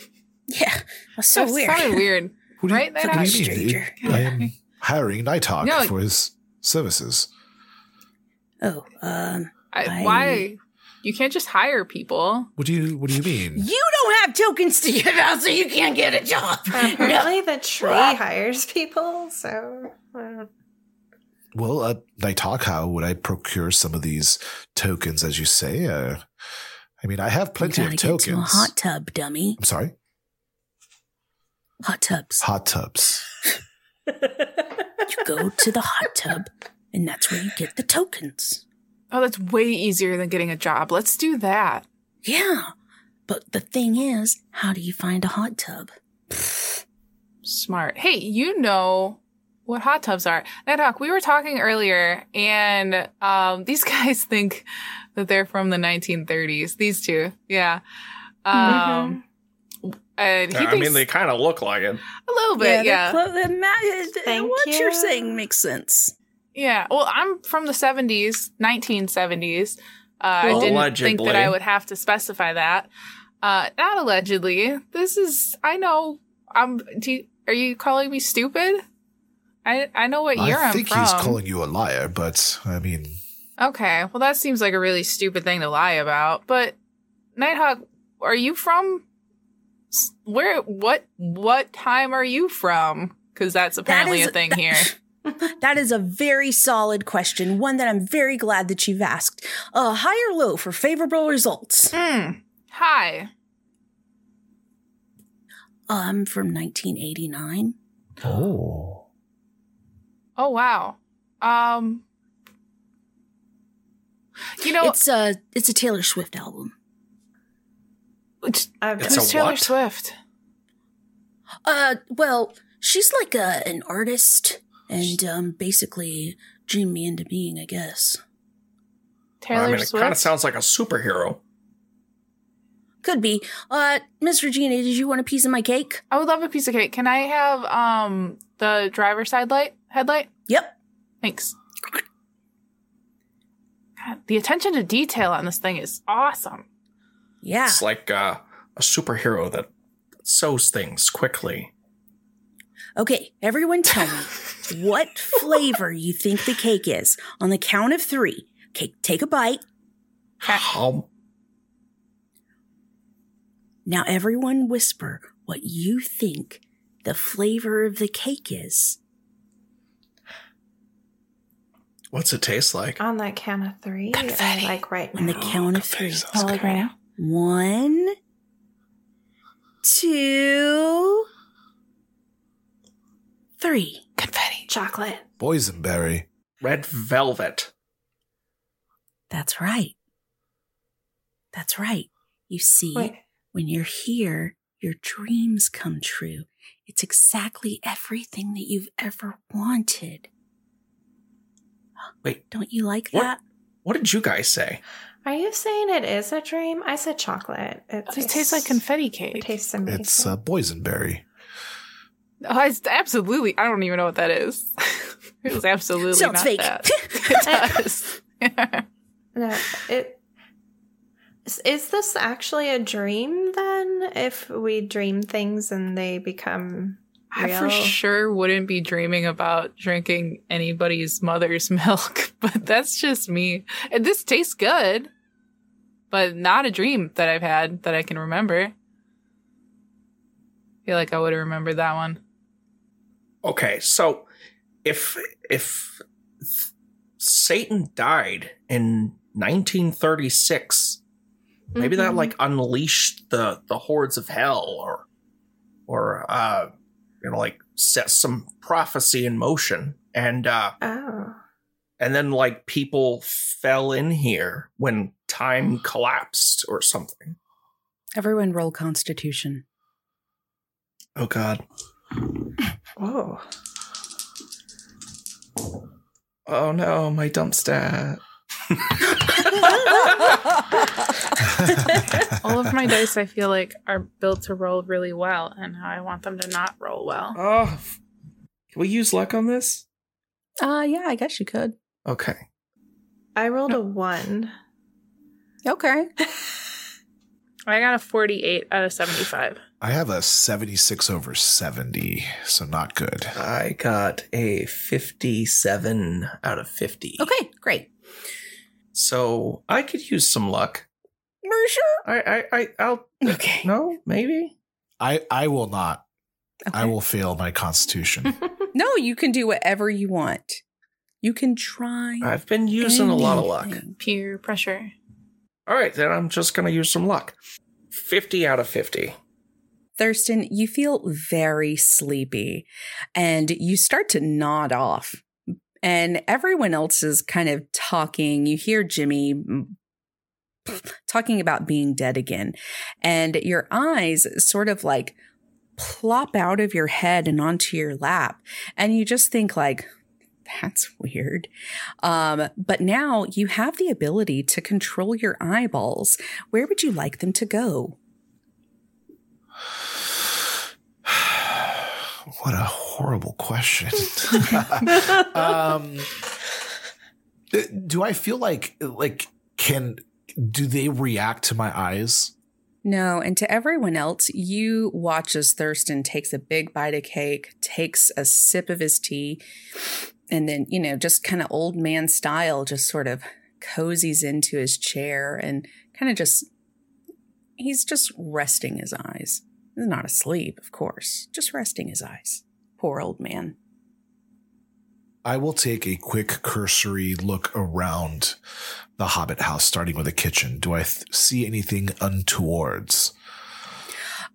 Yeah, that's so that weird. sounded weird. What do you, Right, what do you mean? Stranger. I am hiring Nighthawk No. for his services. Oh, um, I, I- why? You can't just hire people. What do you What do you mean? you don't have tokens to give out, so you can't get a job. Apparently, the tree hires people, so. uh, Well, uh, Nighthawk, how would I procure some of these tokens, as you say? Uh, I mean, I have plenty gotta of get to a tokens. hot tub, dummy. I'm sorry, Hot tubs. hot tubs. You go to the hot tub, and that's where you get the tokens. Oh, that's way easier than getting a job. Let's do that. Yeah, but the thing is, how do you find a hot tub? Smart. Hey, you know what hot tubs are. Nighthawk, we were talking earlier, and um, these guys think that they're from the 1930s. These two. Yeah. Um, And he I thinks mean, they kind of look like it. a little bit, yeah. they're clo- they're ma- Thank what you're saying makes sense. Yeah. Well, I'm from the 70s, 1970s. Uh, I didn't think that I would have to specify that. Uh, not allegedly. This is, I know, I'm, do you, are you calling me stupid? I, I know what year I am from. I think from. he's calling you a liar, but I mean, Okay. Well, that seems like a really stupid thing to lie about. But Nighthawk, are you from s- where? What? What time are you from? Because that's apparently is- a thing here. That is a very solid question, one that I'm very glad that you've asked. Uh, high or low for favorable results? Hmm. Hi. I'm from 1989. oh, Oh wow. Um. You know, It's a it's a Taylor Swift album. It's, I've It's who's a Taylor what? Swift? Uh, well, she's like a an artist, and um, basically dreamed me into being, I guess. Taylor I mean, it Swift. kind of sounds like a superhero. Could be. Uh, Miss Regina, did you want a piece of my cake? I would love a piece of cake. Can I have um the driver's side light headlight? Yep. Thanks. God, the attention to detail on this thing is awesome. Yeah. It's like uh, a superhero that sews things quickly. Okay, everyone tell me what flavor you think the cake is. On the count of three. Okay, take a bite. How Now, everyone whisper what you think the flavor of the cake is. what's it taste like? on that count of three. Confetti. or, Like right On the count of three. Oh, like right now? One, two, three. Confetti. Chocolate. boysenberry. Red velvet. That's right. That's right. You see, Wait. when you're here, your dreams come true. It's exactly everything that you've ever wanted. Wait, Don't you like What? that? what did you guys say? Are you saying it is a dream? I said chocolate. It, It tastes like confetti cake. It cake. tastes amazing. It's uh, boysenberry. Oh, it's absolutely. I don't even know what that is. it's absolutely Sounds not fake. that. It does. no, it. is- Is this actually a dream then? If we dream things and they become I for sure wouldn't be dreaming about drinking anybody's mother's milk, but that's just me. And this tastes good, but not a dream that I've had that I can remember. I feel like I would have remembered that one. Okay, so if if Satan died in 1936, maybe that Mhm. like unleashed the the hordes of hell, or or uh, you know, like set some prophecy in motion, and uh, Oh. and then like people fell in here when time collapsed or something. Everyone roll Constitution. Oh God. Whoa. Oh no, my dump stat. All of my dice, I feel like, are built to roll really well, and I want them to not roll well. Oh, can we use luck on this? Uh yeah, I guess you could. Okay. I rolled a one. Okay. I got a 48 out of 75. I have a 76 over 70, so not good. I got a 57 out of 50. Okay, great. So I could use some luck. For sure. I, I, I, I'll. Okay. No, maybe. I, I will not. I will fail my constitution. No, you can do whatever you want. You can try. I've been using a lot of luck. Peer pressure. All right, then I'm just going to use some luck. 50 out of 50. Thurston, you feel very sleepy and you start to nod off. And everyone else is kind of talking. You hear Jimmy mm, talking about being dead again. And your eyes sort of like plop out of your head and onto your lap. And you just think like, that's weird. Um, but now you have the ability to control your eyeballs. Where would you like them to go? What a horrible question. um, do I feel like like can do they react to my eyes? No, and to everyone else, you watch as Thurston takes a big bite of cake, takes a sip of his tea, and then, you know, just kind of old man style, just sort of cozies into his chair and kind of just, he's just resting his eyes. He's not asleep, of course, just resting his eyes. Poor old man. I will take a quick cursory look around the Hobbit house, starting with the kitchen. Do I th- see anything untowards?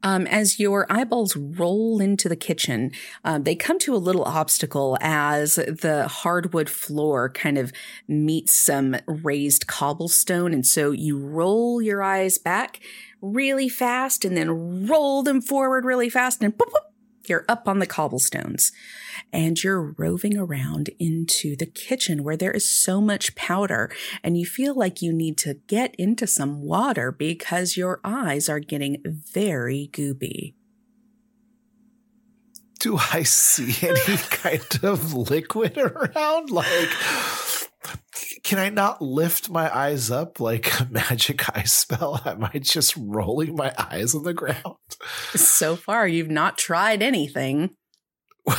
Um, as your eyeballs roll into the kitchen, um, they come to a little obstacle as the hardwood floor kind of meets some raised cobblestone. And so you roll your eyes back really fast and then roll them forward really fast and boop, boop, you're up on the cobblestones and you're roving around into the kitchen where there is so much powder and you feel like you need to get into some water because your eyes are getting very goopy. Do I see any kind of liquid around? Like, can I not lift my eyes up like a magic eye spell? Am I just rolling my eyes on the ground? So far, you've not tried anything.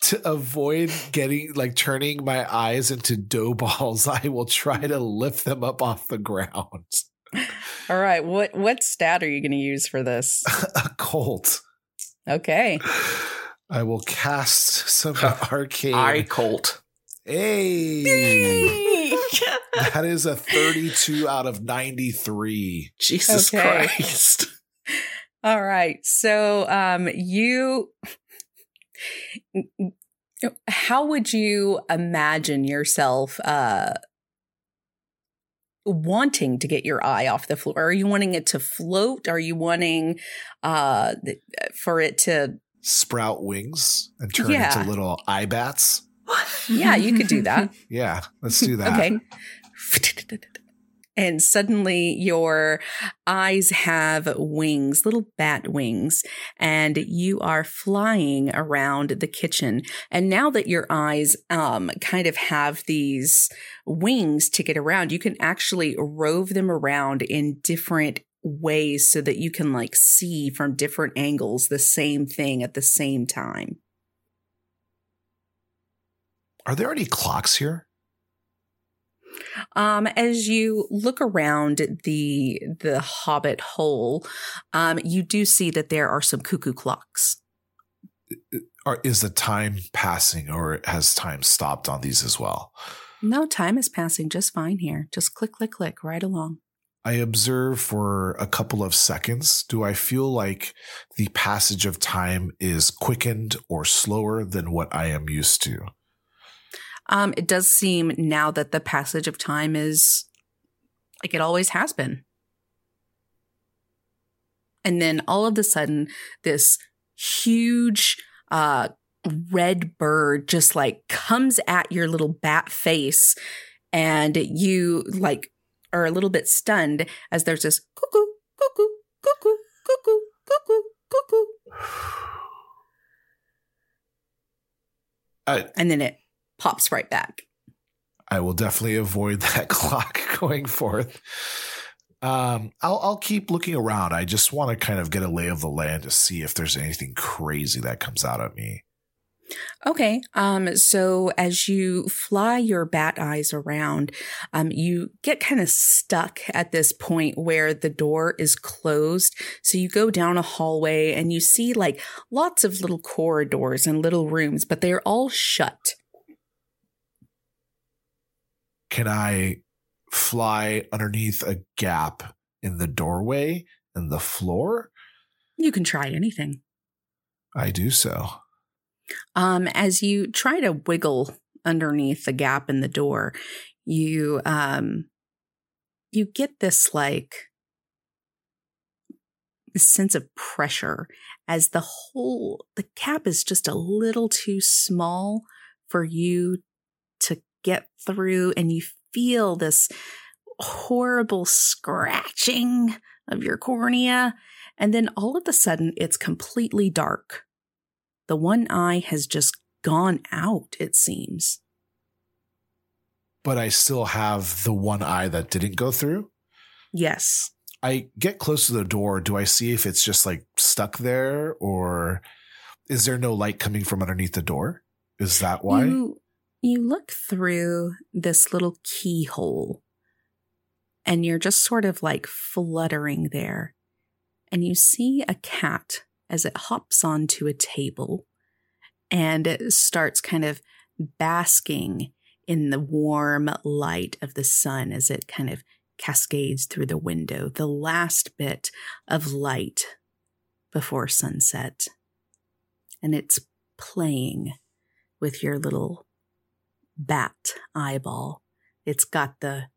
to avoid getting like turning my eyes into dough balls, I will try to lift them up off the ground. All right, what what stat are you going to use for this? Occult. Okay. I will cast some arcane. I Colt. Hey, that is a 32 out of 93. Jesus Okay. Christ. All right. So, um, you, how would you imagine yourself, uh, wanting to get your eye off the floor? Are you wanting it to float? Are you wanting, uh, for it to, Sprout wings and turn Yeah. into little eye bats. Yeah, you could do that. Yeah, let's do that. Okay. and suddenly your eyes have wings, little bat wings, and you are flying around the kitchen. And now that your eyes um, kind of have these wings to get around, you can actually rove them around in different ways so that you can like see from different angles the same thing at the same time. Are there any clocks here? Um, as you look around the the Hobbit hole, um, you do see that there are some cuckoo clocks. Or is the time passing or has time stopped on these as well? No, time is passing just fine here. Just click, click, click right along. I observe for a couple of seconds. Do I feel like the passage of time is quickened or slower than what I am used to? Um, it does seem now that the passage of time is like it always has been. And then all of a sudden, this huge uh, red bird just like comes at your little bat face, and you like are a little bit stunned as there's this cuckoo, cuckoo, cuckoo, cuckoo, cuckoo, cuckoo. Uh, and then it pops right back. I will definitely avoid that clock going forth. Um, I'll I'll keep looking around. I just want to kind of get a lay of the land to see if there's anything crazy that comes out at me. Okay. Um, so as you fly your bat eyes around, um, you get kind of stuck at this point where the door is closed. So you go down a hallway and you see like lots of little corridors and little rooms, but they're all shut. Can I fly underneath a gap in the doorway and the floor? You can try anything. I do so. Um, as you try to wiggle underneath the gap in the door, you um, you get this like sense of pressure as the whole the cap is just a little too small for you to get through, and you feel this horrible scratching of your cornea, and then all of a sudden it's completely dark. The one eye has just gone out, it seems. But I still have the one eye that didn't go through. Yes. I get close to the door. Do I see if it's just like stuck there or is there no light coming from underneath the door? Is that why? You, you look through this little keyhole and you're just sort of like fluttering there. And you see a cat as it hops onto a table and it starts kind of basking in the warm light of the sun as it kind of cascades through the window, the last bit of light before sunset. And it's playing with your little bat eyeball. It's got the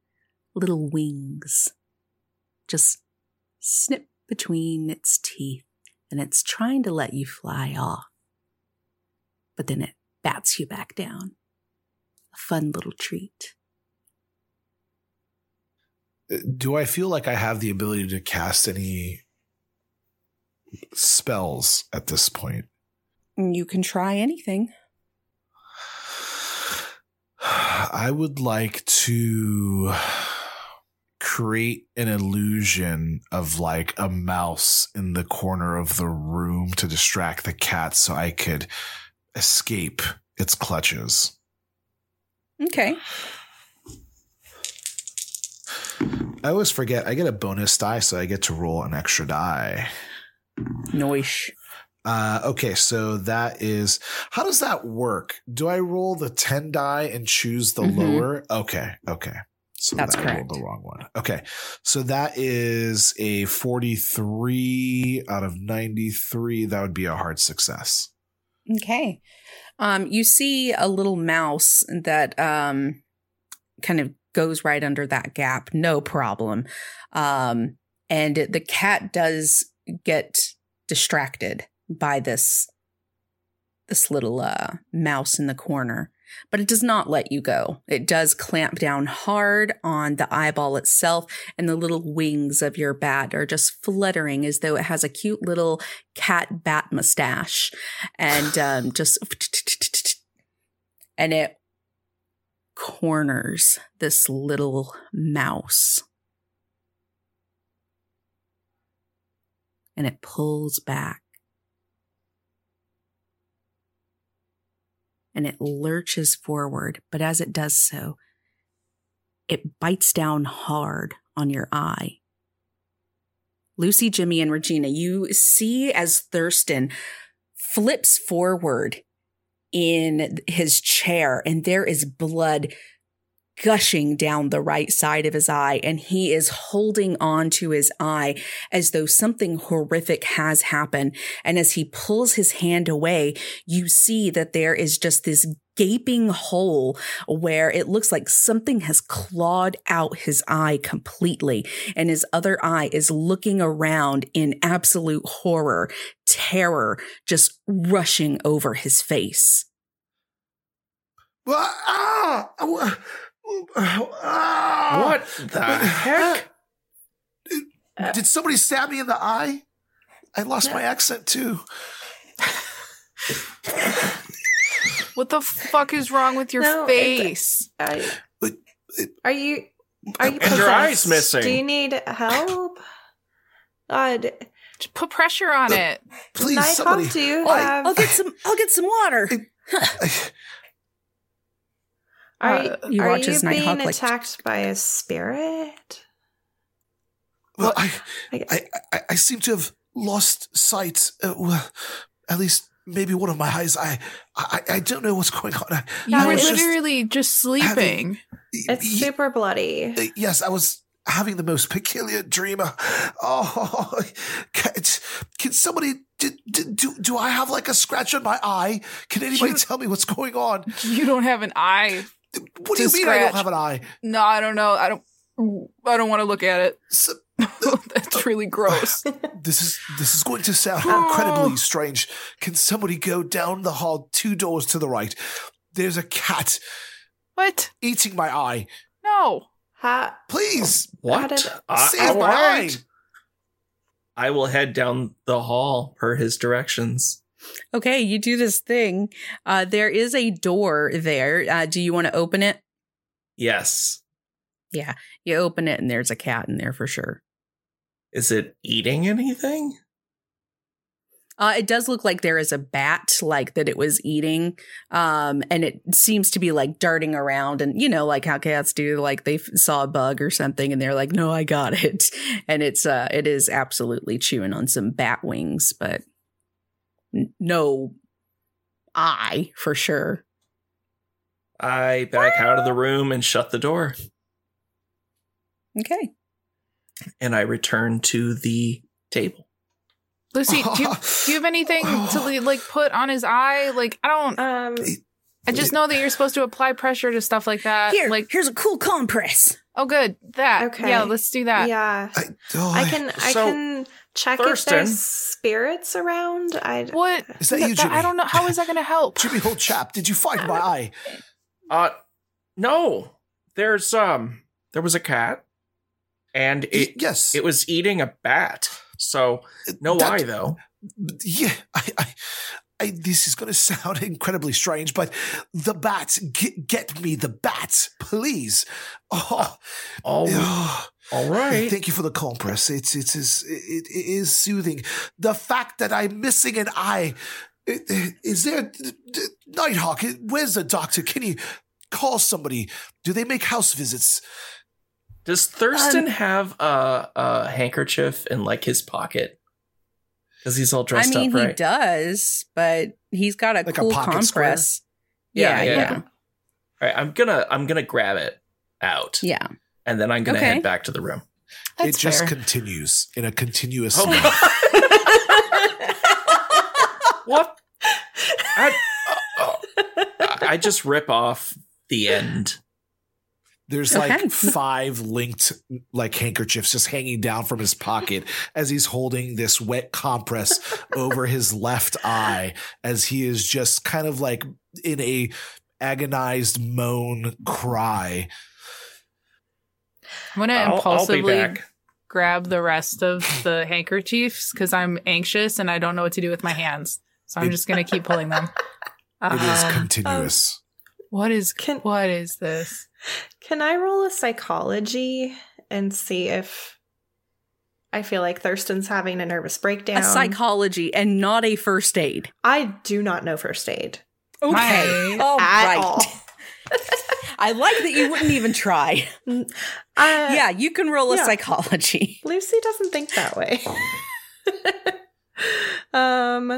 little wings just snip between its teeth and it's trying to let you fly off. But then it bats you back down. A fun little treat. Uh, do I feel like I have the ability to cast any spells at this point? You can try anything. I would like to create an illusion of like a mouse in the corner of the room to distract the cat so I could escape its clutches. Okay. I always forget I get a bonus die, so I get to roll an extra die. Noish. Uh, okay, so that is how does that work? Do I roll the 10 die and choose the Mhm. lower? Okay, okay. So That's that correct. the wrong one. Okay. So that is a 43 out of 93. That would be a hard success. Okay. Um, you see a little mouse that um kind of goes right under that gap, no problem. Um, and the cat does get distracted by this this little uh mouse in the corner. but it does not let you go. It does clamp down hard on the eyeball itself, and the little wings of your bat are just fluttering as though it has a cute little cat bat mustache, and um, just and it corners this little mouse. And it pulls back. And it lurches forward, but as it does so, it bites down hard on your eye. Lucy, Jimmy, and Regina, you see as Thurston flips forward in his chair and there is blood gushing down the right side of his eye and he is holding on to his eye as though something horrific has happened. And as he pulls his hand away, you see that there is just this gaping hole where it looks like something has clawed out his eye completely. And his other eye is looking around in absolute horror, terror just rushing over his face. Ah, ah, What the heck? Uh, uh, did somebody stab me in the eye? I lost my accent too. What the fuck is wrong with your No, face? I, But are you are you And your eye's missing. Do you need help? God, Just put pressure on it. please, Nighthawk, somebody. do you I- have? I'll get some. I'll get some water. Are Uh, you, you are watch you as being Nighthawk, like- attacked by a spirit? Well, I, I- I, I, I seem to have lost sight. Uh, well, at least maybe one of my eyes. I, I, I don't know what's going on. I, You I were was just- literally just, sleeping. It's y- super bloody. Uh, Yes, I was having the most peculiar dream. Uh, Oh, can, can somebody do, do do I have like a scratch on my eye? Can anybody You- tell me what's going on? You don't have an eye. What do you to mean I don't have an eye? No, I don't know. I don't. I don't want to look at it. So, uh, That's uh, really gross. this is this is going to sound Oh. incredibly strange. Can somebody go down the hall two doors to the right? There's a cat What? eating my eye. No. Ha- Please What? did- I, save my eye. I will head down the hall per his directions. Okay, you do this thing. Uh, there is a door there. Uh, do you want to open it? Yes. Yeah, you open it, and there's a cat in there for sure. Is it eating anything? Uh, it does look like there is a bat, like that it was eating, um, and it seems to be like darting around, and you know, like how cats do, like they f- saw a bug or something, and they're like, "No, I got it," and it's uh, it is absolutely chewing on some bat wings, but no eye for sure. I back out of the room and shut the door, Okay, and I return to the table. Lucy, do you, do you have anything to like put on his eye? Like I don't. um, I just know that you're supposed to apply pressure to stuff like that. Here, like here's a cool compress. oh, good that. Okay. Yeah, let's do that. yeah, I, oh, I can I can check if there's spirits around. I What? Is that you, Jimmy? I don't know. How is that going to help? Jimmy, old chap, did you find my eye? Uh, no. There's um, there was a cat, and it yes. it was eating a bat. So no That- eye though. Yeah, I, I, I, this is going to sound incredibly strange, but the bats, get, get me the bats, please. Oh, All, oh. All right. Thank you for the compress. It's it's, it's it, it is soothing. The fact that I'm missing an eye. Is there d- d- Nighthawk? Where's the doctor? Can you call somebody? Do they make house visits? Does Thurston Um, have a, a handkerchief in like his pocket? Because he's all dressed. I mean up, right? he does, but he's got a Like a cool pocket square? compress. Yeah, Yeah, yeah. yeah, All right, I'm gonna I'm gonna grab it out, yeah. And then I'm gonna Okay. head back to the room. That's it just fair. continues in a continuous. Oh what? I, uh, uh, I just rip off the end. There's Okay. like five linked like handkerchiefs just hanging down from his pocket as he's holding this wet compress over his left eye as he is just kind of like in a agonized moan cry. I'm gonna I'll, I'll impulsively grab the rest of the handkerchiefs because I'm anxious and I don't know what to do with my hands. So I'm It- just gonna keep pulling them. It is Um, continuous. what is Can- what is this? Can I roll a psychology and see if I feel like Thurston's having a nervous breakdown? A psychology and not a first aid. I do not know first aid. Okay. My- All At right. all. I like that you wouldn't even try. Uh, yeah, you can roll a yeah. psychology. Lucy doesn't think that way. um,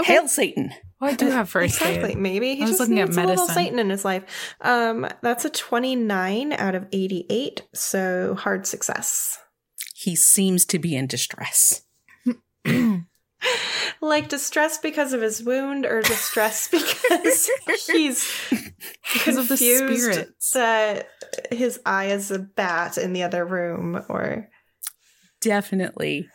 okay. Hail Satan. Oh, I do have first exactly. aid. Maybe he I was just looking at needs a little medicine. Satan in his life. Um, that's a twenty-nine out of eighty-eight, so hard success. He seems to be in distress. Like distress because of his wound, or distress because he's Because of the spirits. that his eye is a bat in the other room, or Definitely,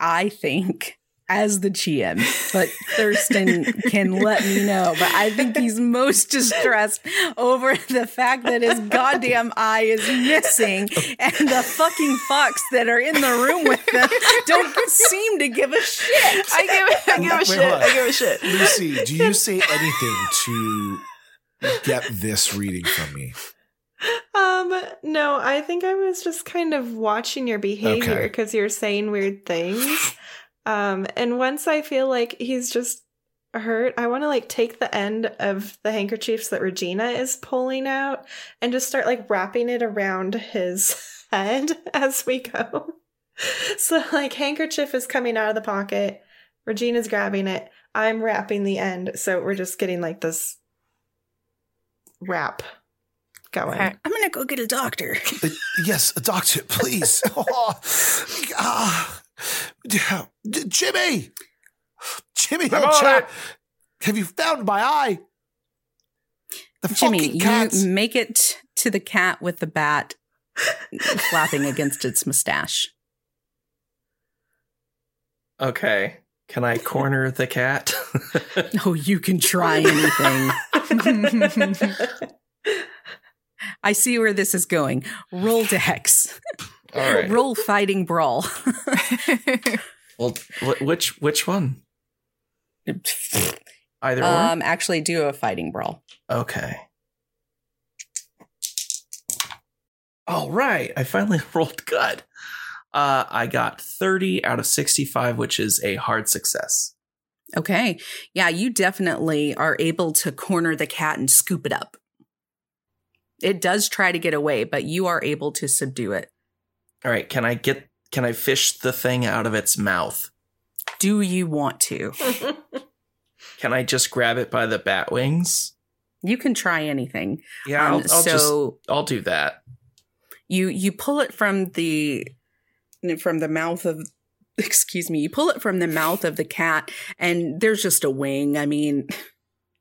I think, as the GM, but Thurston can let me know. But I think he's most distressed over the fact that his goddamn eye is missing and the fucking fucks that are in the room with them don't seem to give a shit. I give, I give a Wait, shit. I give a shit. Lucy, do you say anything to get this reading from me? Um, no, I think I was just kind of watching your behavior Okay. because you're saying weird things. Um, and once I feel like he's just hurt, I want to like take the end of the handkerchiefs that Regina is pulling out and just start like wrapping it around his head as we go. So like handkerchief is coming out of the pocket, Regina's grabbing it, I'm wrapping the end, so we're just getting like this wrap going. Okay. I'm gonna go get a doctor. Uh, yes, doctor, please. Oh, ah, yeah. J- Jimmy, Jimmy, I'm old chap, it. have you found my eye? The Jimmy, fucking you make it to the cat with the bat flapping against its mustache. Okay. Can I corner the cat? Oh, you can try anything. I see where this is going. Roll dex. All right. Roll fighting brawl. Well, which which one? Either um, actually, do a fighting brawl. Okay. All right. I finally rolled good. Uh, I got 30 out of 65, which is a hard success. Okay. Yeah, you definitely are able to corner the cat and scoop it up. It does try to get away, but you are able to subdue it. All right. Can I get? Can I fish the thing out of its mouth? Do you want to? Can I just grab it by the bat wings? You can try anything. Yeah, Um, I'll, I'll just so I'll do that. you you pull it from the from the mouth of excuse me you pull it from the mouth of the cat and there's just a wing i mean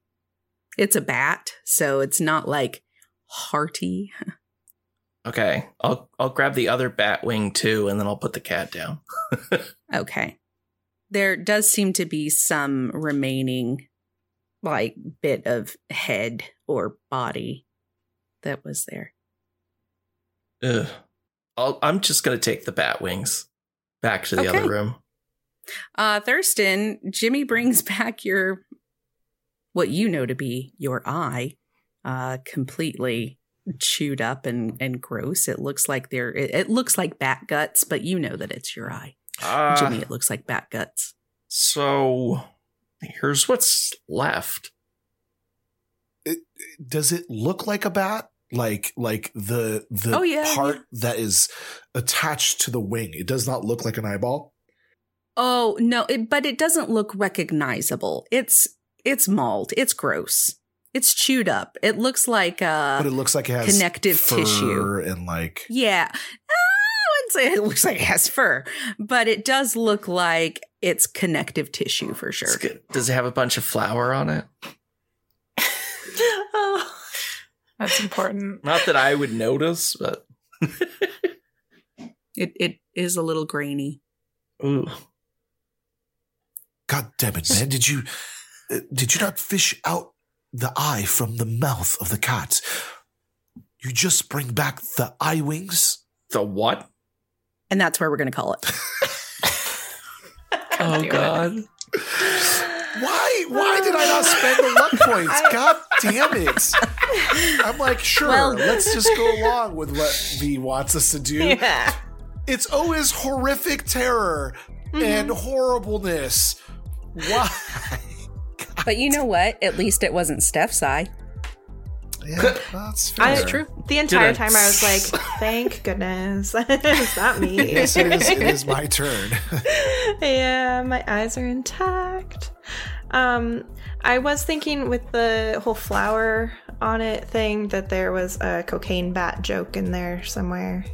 it's a bat so it's not like hearty Okay, I'll I'll grab the other bat wing too, and then I'll put the cat down. okay there does seem to be some remaining like bit of head or body that was there Ugh. I'll, I'm just gonna take the bat wings back to the Okay. other room. Uh, Thurston, Jimmy brings back your what you know to be your eye, uh, completely chewed up and and gross. It looks like there. It, it looks like bat guts, but you know that it's your eye, Uh, Jimmy. It looks like bat guts. So here's what's left. Does it look like a bat? Like like the the Oh, yeah, part yeah. that is attached to the wing. It does not look like an eyeball. Oh no, it, but it doesn't look recognizable. It's it's mauled. It's gross. It's chewed up. It looks like uh, but it looks like it has connective fur tissue. and like Yeah. Uh, I wouldn't say it looks like it has fur, but it does look like it's connective tissue for sure. Good. Does it have a bunch of flour on it? oh, That's important. Not that I would notice, but It it is a little grainy. ooh. God damn it, man! Did you uh, did you not fish out the eye from the mouth of the cat. You just bring back the eye wings? The what? And that's where we're going to call it. Oh God. Why? Why did I not spend the luck points? God damn it! I'm like, sure, Well- let's just go along with what V wants us to do. Yeah. It's always horrific terror and mm-hmm. horribleness. Why? But you know what? At least it wasn't Steph's eye. Yeah, that's fair. I- True. The entire time I was like, thank goodness. it's not me. Yes, it is, it is my turn. yeah, my eyes are intact. Um, I was thinking with the whole flour on it thing that there was a cocaine bat joke in there somewhere.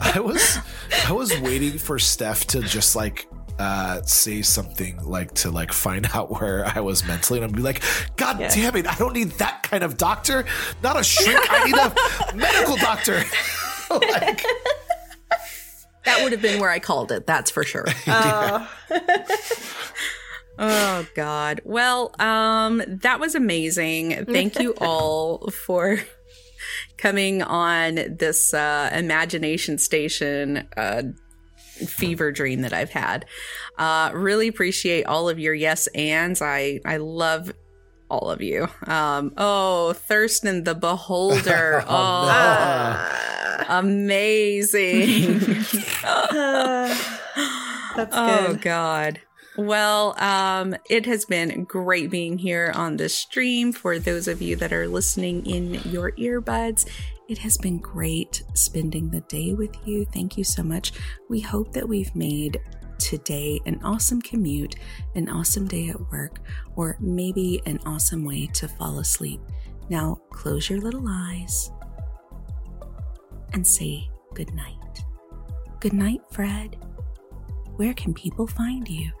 I was I was waiting for Steph to just like uh say something like to like find out where I was mentally and I'd be like, God Yeah. damn it, I don't need that kind of doctor. Not a shrink, I need a medical doctor. like That would have been where I called it. That's for sure. Oh, Oh God. Well, um, that was amazing. Thank you all for coming on this uh, imagination station uh, fever dream that I've had. Uh, really appreciate all of your yes ands. I I love all of you. Um, oh, Thurston the Beholder. Oh, oh, Ah. amazing. that's Oh. God. Well, um, it has been great being here on the stream. For those of you that are listening in your earbuds, it has been great spending the day with you. Thank you so much. We hope that we've made today an awesome commute, an awesome day at work, or maybe an awesome way to fall asleep. Now, close your little eyes and say good night. Good night, Fred. Where can people find you?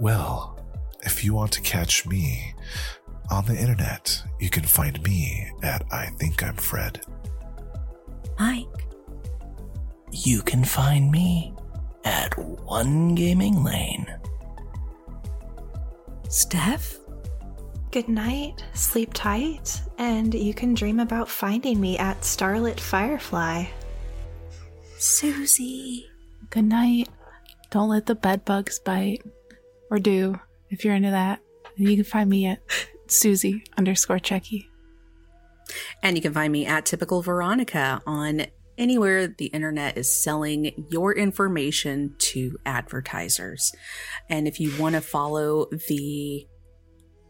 Well, if you want to catch me on the internet, you can find me at I think I'm Fred. Mike. You can find me at One Gaming Lane. Steph? Good night, sleep tight, and you can dream about finding me at Starlit Firefly. Susie. Good night. Don't let the bed bugs bite. Or do, if you're into that. And you can find me at Susie underscore Checky. And you can find me at Typical Veronica on anywhere the internet is selling your information to advertisers. And if you want to follow the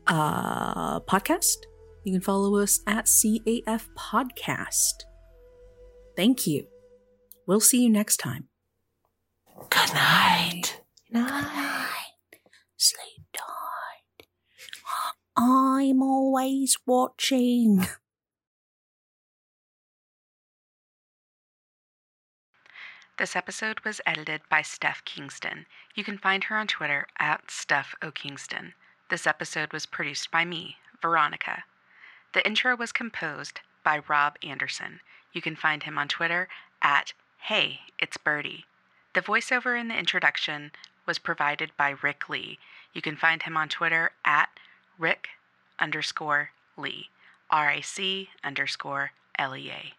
uh, podcast, you can follow us at CAF Podcast. Thank you. We'll see you next time. Good night. Good Night. Sleep tight. I'm always watching. This episode was edited by Steph Kingston. You can find her on Twitter at Steph O'Kingston. This episode was produced by me, Veronica. The intro was composed by Rob Anderson. You can find him on Twitter at Hey, it's Birdie. The voiceover in the introduction was provided by Ric Lea. You can find him on Twitter at Ric underscore Lea. R I C underscore L E A.